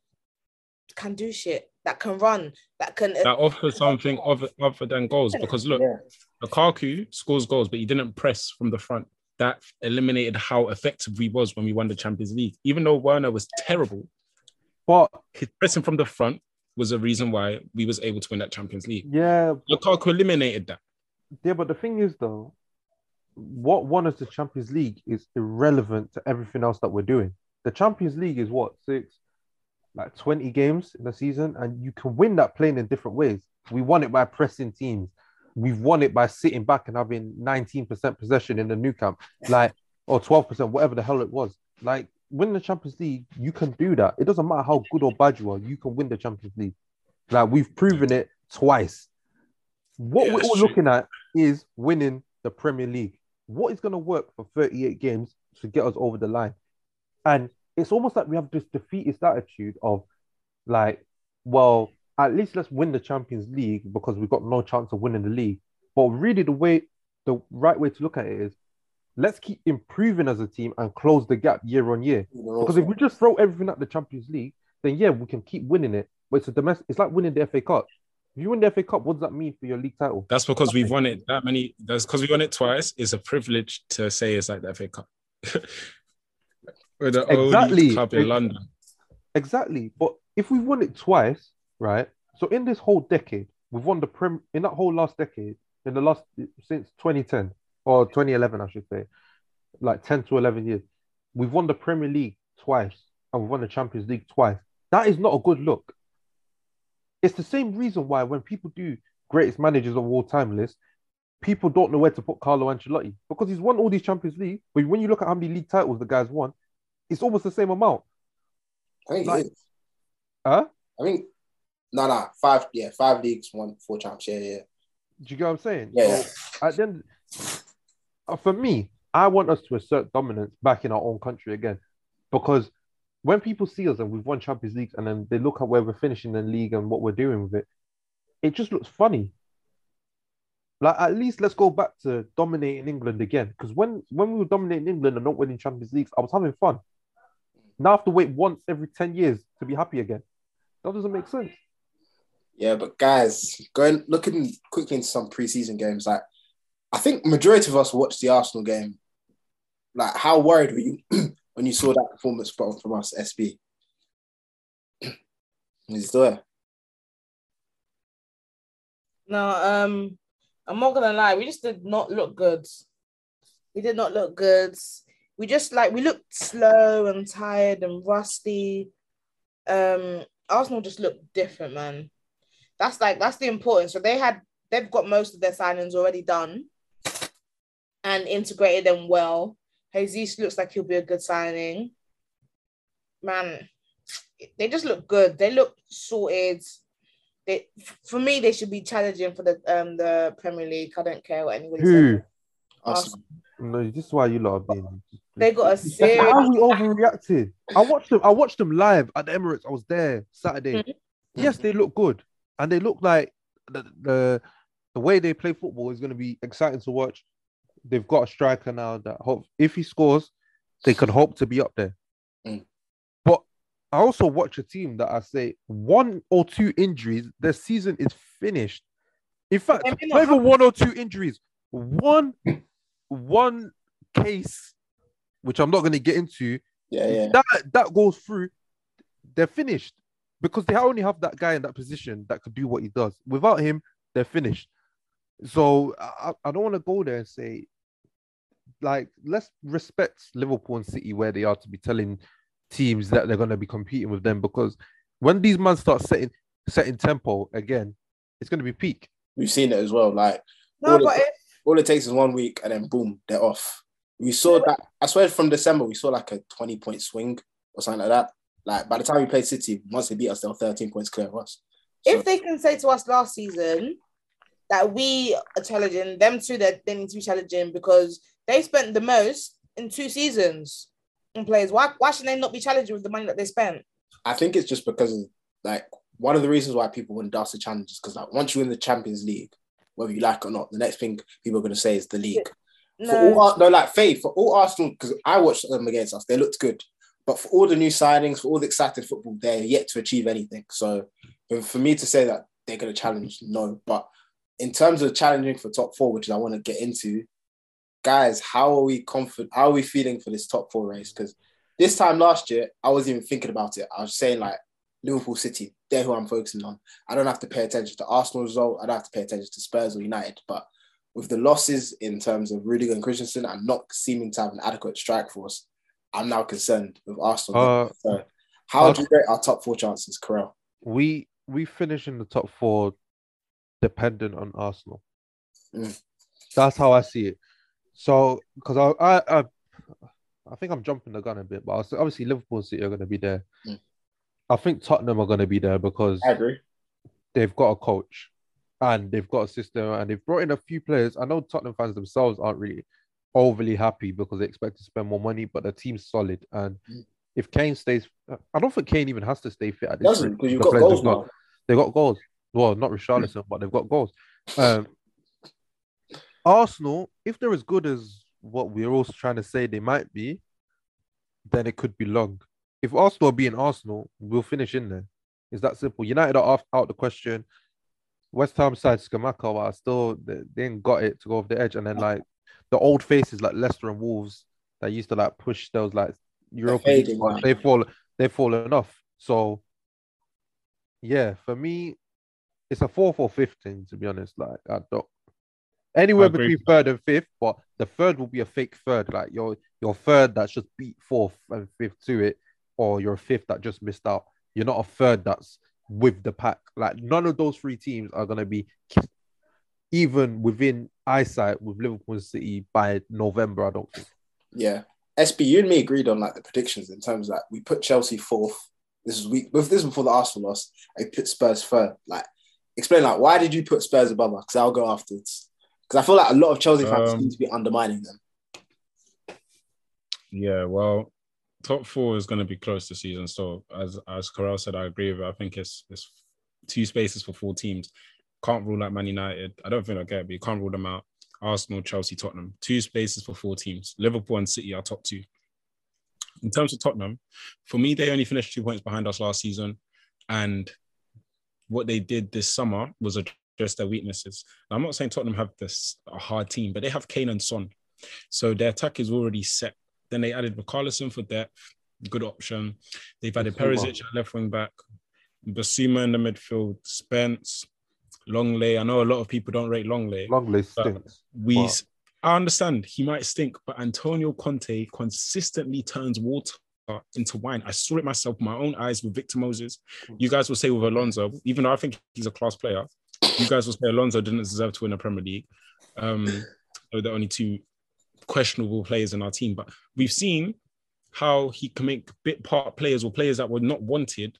can do shit, that can run, that can. Uh, that offers something other, other than goals. Because look, Yeah. Lukaku scores goals, but he didn't press from the front. That eliminated how effective we was when we won the Champions League. Even though Werner was terrible, But his pressing from the front was a reason why we was able to win that Champions League. yeah, Lukaku eliminated that. yeah, but the thing is though, what won us the Champions League is irrelevant to everything else that we're doing. The Champions League is what six, like 20 games in the season, and you can win that playing in different ways. We won it by pressing teams, we've won it by sitting back and having 19% possession in the Nou Camp, like or 12%, whatever the hell it was. Like win the Champions League, you can do that. It doesn't matter how good or bad you are, you can win the Champions League. Like we've proven it twice. What Yeah, we're all true. looking at is winning the Premier League. What is going to work for 38 games to get us over the line? And it's almost like we have this defeatist attitude of like, well, at least let's win the Champions League because we've got no chance of winning the league. But really, the way, the right way to look at it is let's keep improving as a team and close the gap year on year. Because if we just throw everything at the Champions League, then yeah, we can keep winning it. But it's a domestic. It's like winning the FA Cup. If you win the FA Cup, what does that mean for your league title? That's because we've won it that many. That's because we won it twice. It's a privilege to say it's like the FA Cup. We're the Exactly. only club in Ex- London. Exactly. But if we've won it twice, right? So in this whole decade, we've won the Prem in that whole last decade, in the last since 2010 or 2011, I should say, like 10 to 11 years, we've won the Premier League twice and we've won the Champions League twice. That is not a good look. It's the same reason why when people do greatest managers of all time list, people don't know where to put Carlo Ancelotti because he's won all these Champions League. But when you look at how many league titles the guy's won, it's almost the same amount. I think like-. Huh? I think no, no, five. Yeah, five leagues, one four champs. Yeah, yeah. Do you get what I'm saying? Yeah. So at the end, uh, for me, I want us to assert dominance back in our own country again, because when people see us and we've won Champions Leagues and then they look at where we're finishing the league and what we're doing with it, it just looks funny. Like at least let's go back to dominating England again. Because when when we were dominating England and not winning Champions Leagues, I was having fun. Now I have to wait once every 10 years to be happy again. That doesn't make sense. Yeah, but guys, going looking quickly into some preseason games, like I think majority of us watched the Arsenal game. Like, how worried were you when you saw that performance from, from us, SB? Still there. No, um, I'm not gonna lie, we just did not look good. We did not look good. We just like we looked slow and tired and rusty. Um, Arsenal just looked different, man. That's like that's the importance. So they had they've got most of their signings already done and integrated them well. Jesus looks like he'll be a good signing. Man, they just look good. They look sorted. They, for me, they should be challenging for the um the Premier League. I don't care what anybody Who? says. Arsenal. No, this is why you lot are being. They got a serious. how we overreacted. I watched them. I watched them live at the Emirates. I was there Saturday. Mhm. Yes, they look good, and they look like the the, the way they play football is going to be exciting to watch. They've got a striker now that hope if he scores, they can hope to be up there. Mm. But I also watch a team that I say one or two injuries, their season is finished. In fact, They may not not even have- one or two injuries, one one case, which I'm not going to get into, Yeah, yeah. that that goes through, they're finished because they only have that guy in that position that could do what he does. Without him, they're finished. So I, I don't want to go there and say, like, let's respect Liverpool and City where they are to be telling teams that they're going to be competing with them because when these men start setting setting tempo again, it's going to be peak. We've seen it as well. Like, No, all, but it, if, all it takes is one week and then boom, they're off. We saw that. I swear from December, we saw like a 20 point swing or something like that. Like, by the time we played City, once they beat us, they were 13 points clear of us. So, if they can say to us last season that we are challenging them too, that they need to be challenging because they spent the most in two seasons on players. Why why should they not be challenged with the money that they spent? I think it's just because of like one of the reasons why people wouldn't dance the challenge is because like once you win the Champions League, whether you like it or not, the next thing people are going to say is the league. For all, No, no, like Faith, for all Arsenal, because I watched them against us, they looked good. But for all the new signings, for all the exciting football, they're yet to achieve anything. So for- for me to say that they're going to challenge, no. But in terms of challenging for top four, which I want to get into, guys, how are we confident? How are we feeling for this top four race? Because this time last year, I wasn't even thinking about it. I was saying like Liverpool City, they're who I'm focusing on. I don't have to pay attention to Arsenal result. I don't have to pay attention to Spurs or United. But with the losses in terms of Rudiger and Christensen and not seeming to have an adequate strike force, I'm now concerned with Arsenal. Uh, so how do you rate our top four chances, Corral? we we finish in the top four dependent on Arsenal. Mm. That's how I see it. So, because I, I, I, I think I'm jumping the gun a bit, but obviously Liverpool and City are going to be there. Mm. I think Tottenham are going to be there because I agree. they've got a coach and they've got a system and they've brought in a few players. I know Tottenham fans themselves aren't really overly happy because they expect to spend more money, but the team's solid. And Mm. if Kane stays, I don't think Kane even has to stay fit at this Doesn't because you've got goals they've got- now. They got goals. Well, not Richarlison, but they've got goals. Um, Arsenal, if they're as good as what we're also trying to say they might be, then it could be long. If Arsenal are being Arsenal, we'll finish in there. It's that simple. United are off, out the question. West Ham side Scamacca, but I still they, they ain't got it to go off the edge. And then like the old faces like Leicester and Wolves that used to like push those like Europa fading, spots, they've fallen they've fallen off. So yeah, for me, it's a four for fifteen, to be honest. Like I don't anywhere between third and fifth, but the third will be a fake third. Like your your third that's just beat fourth and fifth to it, or your fifth that just missed out. You're not a third that's with the pack. Like none of those three teams are gonna be even within eyesight with Liverpool and City by November. I don't think. Yeah. SB, you and me agreed on like the predictions in terms of like we put Chelsea fourth. This is week. This is before the Arsenal loss. I put Spurs third. Like, explain like why did you put Spurs above us? Because I'll go afterwards. Because I feel like a lot of Chelsea fans Um, seem to be undermining them. Yeah, well, top four is going to be close this season. So as as Corral said, I agree with it. I think it's it's two spaces for four teams. Can't rule out Man United. I don't think I get it, but you can't rule them out. Arsenal, Chelsea, Tottenham. Two spaces for four teams. Liverpool and City are top two. In terms of Tottenham, for me, they only finished two points behind us last season. And what they did this summer was address their weaknesses. Now, I'm not saying Tottenham have this a hard team, but they have Kane and Son. So their attack is already set. Then they added Richarlison for depth, good option. They've added. Perisic at left wing back, Bissouma in the midfield, Spence, Lenglet. I know a lot of people don't rate Lenglet. Lenglet stinks. We, Wow. I understand he might stink, but Antonio Conte consistently turns water into wine. I saw it myself with my own eyes with Victor Moses. Hmm. You guys will say with Alonso, even though I think he's a class player, you guys will say Alonso didn't deserve to win a Premier League. Um, they're only two questionable players in our team, but we've seen how he can make bit part players or players that were not wanted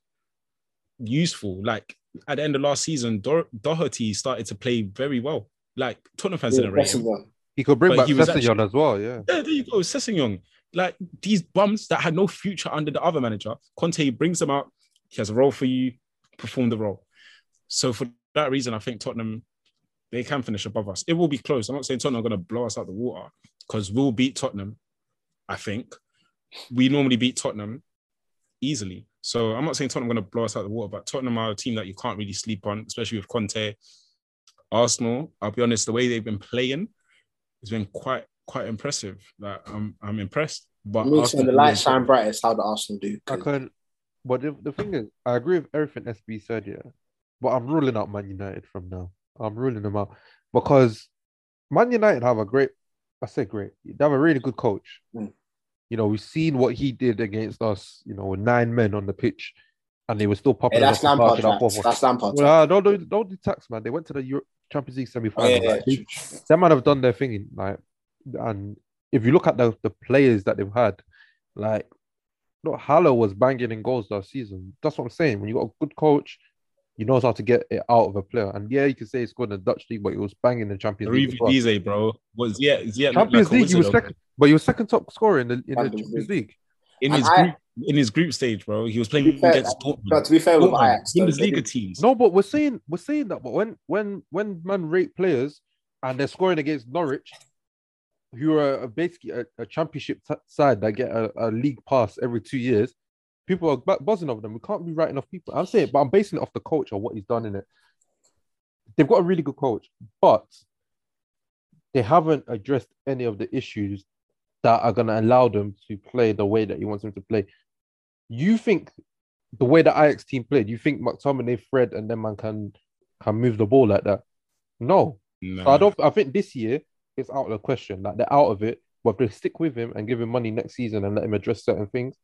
useful. Like at the end of last season, Dor- Doherty started to play very well. Like Tottenham fans Yeah, didn't rate him. He could bring But back he was Sessegnon as well. Yeah. Yeah, there you go, Sessegnon. Like these bums that had no future under the other manager, Conte brings them out. He has a role for you, perform the role. So for that reason, I think Tottenham they can finish above us. It will be close. I'm not saying Tottenham are going to blow us out the water because we'll beat Tottenham. I think we normally beat Tottenham easily. So I'm not saying Tottenham are going to blow us out the water, but Tottenham are a team that you can't really sleep on, especially with Conte. Arsenal, I'll be honest, the way they've been playing has been quite quite impressive. Like I'm I'm impressed. But It makes Arsenal when the light shine brightest how the Arsenal do. I can, but the, the thing is, I agree with everything SB said, yeah. But I'm ruling out Man United from now. I'm ruling them out because Man United have a great, I say great, they have a really good coach. Mm. You know, we've seen what he did against us, you know, with nine men on the pitch, and they were still popping. Hey, that's Lampard. park That's, Lampard. Well, don't do don't do tax, man. They went to the Euro- Champions League semi Oh, final. yeah, yeah, true, true. Them man have done their thing, like, and if you look at the the players that they've had, like, no, Haller was banging in goals last season. That's what I'm saying. When you got a good coach, he knows how to get it out of a player. And yeah, you can say he scored in the Dutch league, but he was banging the Champions League. as Arifi well. Dize, bro, was yeah, yeah. Champions like League, he was second, but he was second top scorer in the in the Champions Champions League. League. in And his I- group in his group stage, bro. He was playing be fair, against But Dortmund, to be fair with Dortmund, Ajax, Bundesliga teams. No, but we're saying we're saying that, but when when when man rate players and they're scoring against Norwich, who are basically a, a championship t- side that get a, a league pass every two years, people are bu- buzzing over them. We can't be writing off people. I'm saying, but I'm basing it off the coach or what he's done in it. They've got a really good coach, but they haven't addressed any of the issues that are going to allow them to play the way that he wants them to play. You think the way the Ajax team played, you think McTominay, Fred, and them man can can move the ball like that? No, Nah. so I don't. I think this year it's out of the question. Like they're out of it. But if they stick with him and give him money next season and let him address certain things,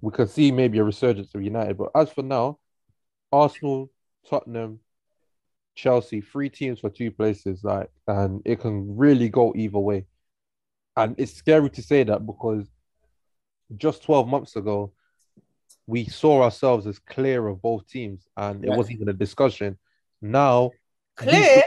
we can see maybe a resurgence of United. But as for now, Arsenal, Tottenham, Chelsea, three teams for two places, like, and it can really go either way. And it's scary to say that because just 12 months ago, we saw ourselves as clear of both teams, and it Yeah. wasn't even a discussion. Now, Clear.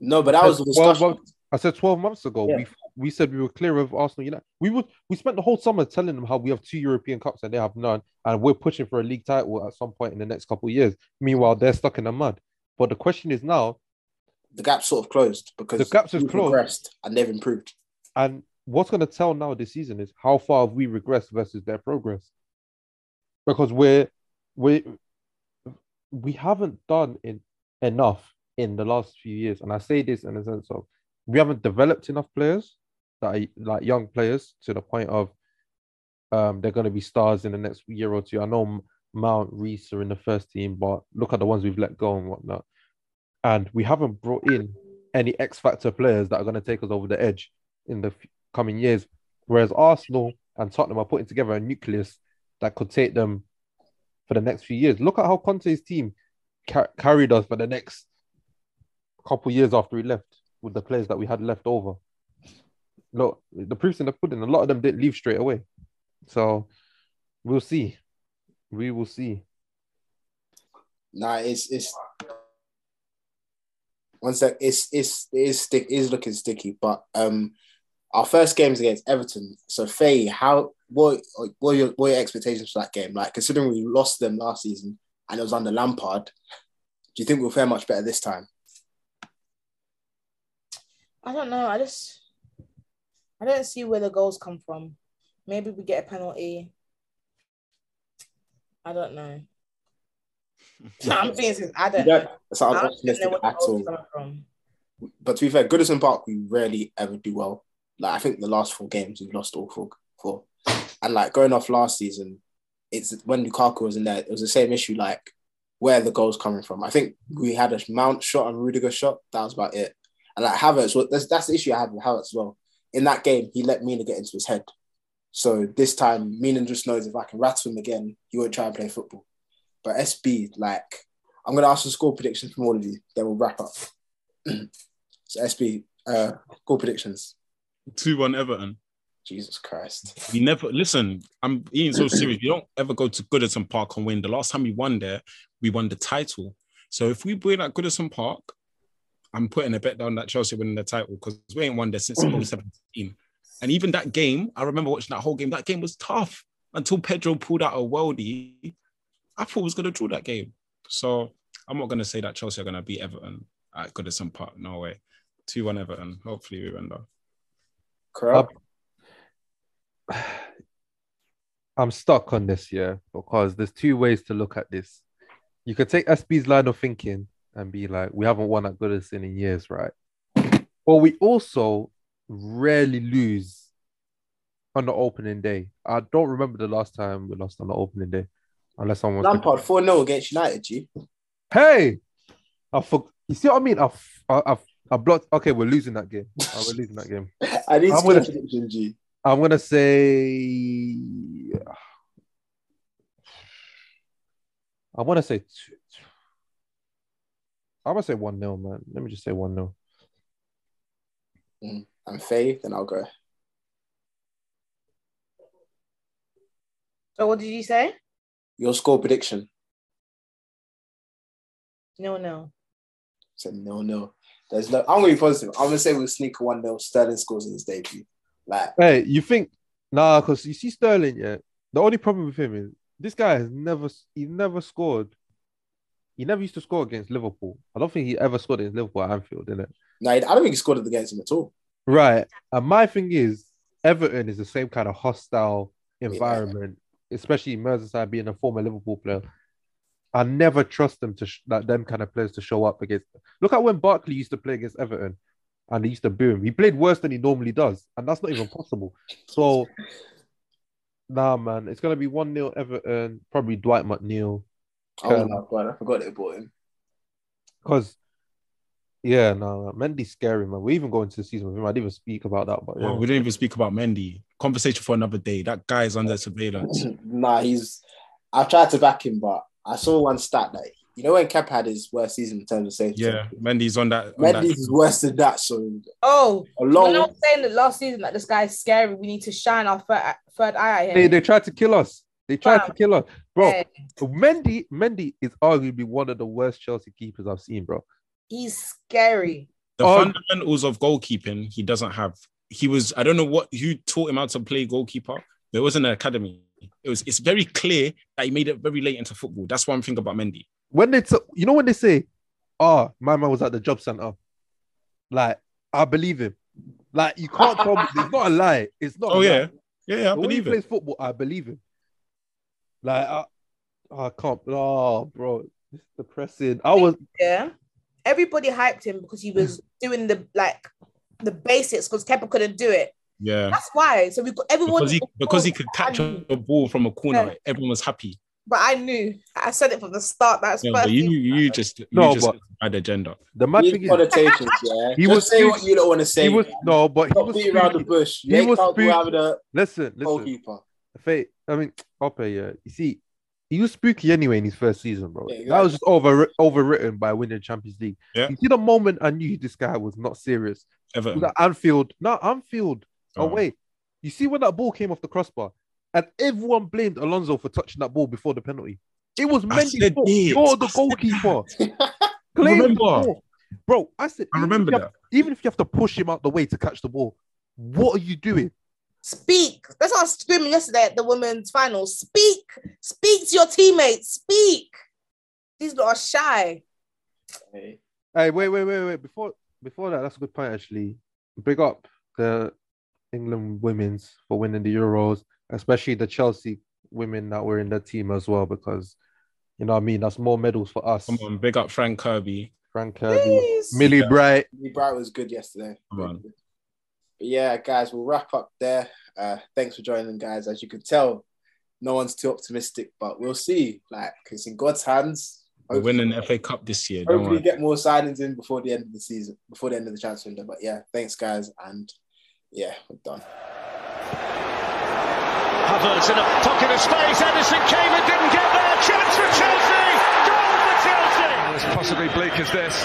No, but that was the 12 discussion. months- I said 12 months ago, Yeah. we we said we were clear of Arsenal United. We would we spent the whole summer telling them how we have two European Cups and they have none, and we're pushing for a league title at some point in the next couple of years. Meanwhile, they're stuck in the mud. But the question is now, The gap sort of closed because The gaps have closed. progressed and they've improved. and what's going to tell now this season is how far have we regressed versus their progress? Because we're we we haven't done in, enough in the last few years, and I say this in the sense of we haven't developed enough players that are like young players to the point of um they're going to be stars in the next year or two. I know Mount Reese are in the first team, but look at the ones we've let go and whatnot, and we haven't brought in any X factor players that are going to take us over the edge in the f- coming years. Whereas Arsenal and Tottenham are putting together a nucleus that could take them for the next few years. Look at how Conte's team ca- carried us for the next couple years after he left with the players that we had left over. Look, the proof's in the pudding. A lot of them didn't leave straight away. So we'll see. We will see. Nah, it's it's one sec. It's it's it is stick it is looking sticky, but um, our first game's against Everton. So Faye, how what what are your what are your expectations for that game? Like considering we lost them last season and it was under Lampard, do you think we'll fare much better this time? I don't know. I just I don't see where the goals come from. Maybe we get a penalty. I don't know. I'm being serious. I don't. Yeah, that's I not don't optimistic know where the at goals all. are from. But to be fair, Goodison Park we rarely ever do well. Like I think the last four games we've lost all four. four. And like going off last season, it's when Lukaku was in there, it was the same issue. Like where the goals coming from? I think we had a Mount shot and Rudiger shot. That was about it. And like Havertz, well, that's that's the issue I have with Havertz as well. In that game, he let Mina get into his head. So this time, Mina just knows if I can rattle him again, he won't try and play football. But SB, like, I'm gonna ask for score predictions from all of you. Then we'll wrap up. so SB, uh, score predictions. 2 1 Everton. Jesus Christ. We never listen. I'm being so serious. We don't ever go to Goodison Park and win. The last time we won there, we won the title. So if we win at Goodison Park, I'm putting a bet down that Chelsea winning the title because we ain't won there since mm. 2017. And even that game, I remember watching that whole game. That game was tough until Pedro pulled out a worldie. I thought was gonna draw that game. So I'm not gonna say that Chelsea are gonna beat Everton at Goodison Park. No way. 2-1 Everton. Hopefully we win though. Correct. I'm stuck on this year because there's two ways to look at this. You could take SB's line of thinking and be like, we haven't won at Goodison in years, right? But we also rarely lose on the opening day. I don't remember the last time we lost on the opening day, unless someone. Lampard 4 0 against United, G. Hey, I for, you see what I mean? I I I, I blocked. Okay, we're losing that game. Oh, we're losing that game. I need I'm gonna- G. I'm gonna say. I want to say. Two, I'm gonna say one 0 man. Let me just say one 0 And Faye, then I'll go. So what did you say? Your score prediction. No, no. Said no, no. There's no. I'm gonna be positive. I'm gonna say we'll sneak a one 0 Sterling scores in his debut. Like Hey, you think nah? Because you see Sterling, yeah. The only problem with him is this guy has never he never scored. He never used to score against Liverpool. I don't think he ever scored against Liverpool at Anfield, didn't it? no, I don't think he scored against him at all. Right. And my thing is, Everton is the same kind of hostile environment, especially Merseyside being a former Liverpool player. I never trust them to sh- like them kind of players to show up against. Look at when Barkley used to play against Everton, and he used to boo him. He played worse than he normally does, and that's not even possible. So, nah, man, it's gonna be one 0 Everton. Probably Dwight McNeil, Oh my god, I forgot they bought him. because. Yeah, no, Mendy's scary, man. We even go into the season with him. I didn't even speak about that, but yeah. Oh, we didn't even speak about Mendy. Conversation for another day. That guy is under surveillance. nah, he's. I've tried to back him, but I saw one stat that you know when Kepa had his worst season in terms of safety. Yeah, Mendy's on that. On Mendy's that. is worse than that. So Oh, a long. know, I'm saying that last season that this guy's scary. We need to shine our third, third eye at They, him. they tried to kill us. They tried to kill us, bro. Yeah, Mendy, Mendy is arguably one of the worst Chelsea keepers I've seen, bro. he's scary. The Oh. fundamentals of goalkeeping he doesn't have. He was I don't know what who taught him how to play goalkeeper. There wasn't an academy. It was it's very clear that he made it very late into football. That's one thing about Mendy. When they, t- you know, when they say, "Oh, my man was at the job center," like I believe him. Like you can't tell me it's not a lie. It's not. Oh, a Oh lie. yeah, yeah, yeah I The way he it. plays football, I believe him. Like I, I can't. Oh, bro, it's depressing. I was Yeah, everybody hyped him because he was doing the like the basics because Kepa couldn't do it. Yeah, That's why. So we got everyone because he because he could catch I a ball from a corner. Yeah. Everyone was happy. But I knew. I said it from the start. That's Yeah, first but you thing. you just you No, just but- had agenda. the mad thing is connotations, yeah. He Just was say what you don't want to say. he was man. no, but he Stop was beating around the bush. he You ain't was can't go out with the Listen, listen. goalkeeper. Faye, I mean, Ope, yeah. You see, he was spooky anyway in his first season, bro. Yeah, That was just over overwritten by winning Champions League. Yeah. You see, the moment I knew this guy was not serious was Everton. at Anfield. No, Anfield Oh. oh away. You see when that ball came off the crossbar, and everyone blamed Alonso for touching that ball before the penalty. It was I Mendy's fault. You're the I goalkeeper. Claim remember. Bro, I said, I remember you have- that. even if you have to push him out the way to catch the ball, what are you doing? Speak. That's what I was screaming yesterday at the women's final. Speak. Speak to your teammates. Speak. These lot are shy. Hey, Hey, wait, wait, wait, wait. Before before that, that's a good point actually. Big up the England women's for winning the Euros, especially the Chelsea women that were in the team as well, because you know what I mean. That's more medals for us. Come on, big up Fran Kirby. Fran Kirby, Please. Millie Yeah. Bright. Lee Bright was good yesterday. Come on. But yeah, guys, we'll wrap up there. Uh, thanks for joining, guys. As you can tell, no one's too optimistic, but we'll see. Like it's in God's hands. We're Hopefully- winning FA Cup this year. Don't Hopefully, get more signings in before the end of the season, before the end of the transfer window. But yeah, thanks, guys, and yeah, we're done. Havertz in a pocket of space. Ederson came and didn't get there. Chance for Chelsea. Goal for Chelsea. As possibly bleak as this.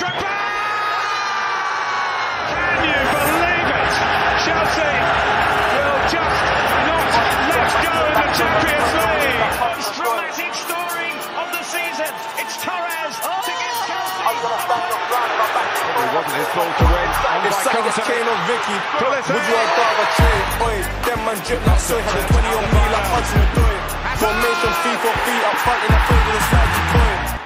Drogba! Can you believe it? Chelsea will just not let go in the Champions League. Most dramatic story of the season. It's Torres to give Chelsea. It wasn't his ball to win. And If by Sanchez, contact. Kane or Vicky, Pulisic. would you have rather trade? Oi, them man drip like soy, had a 20 on me like Hudson Odoi. Formation, fee for fee, up front in the field with a slidey coin.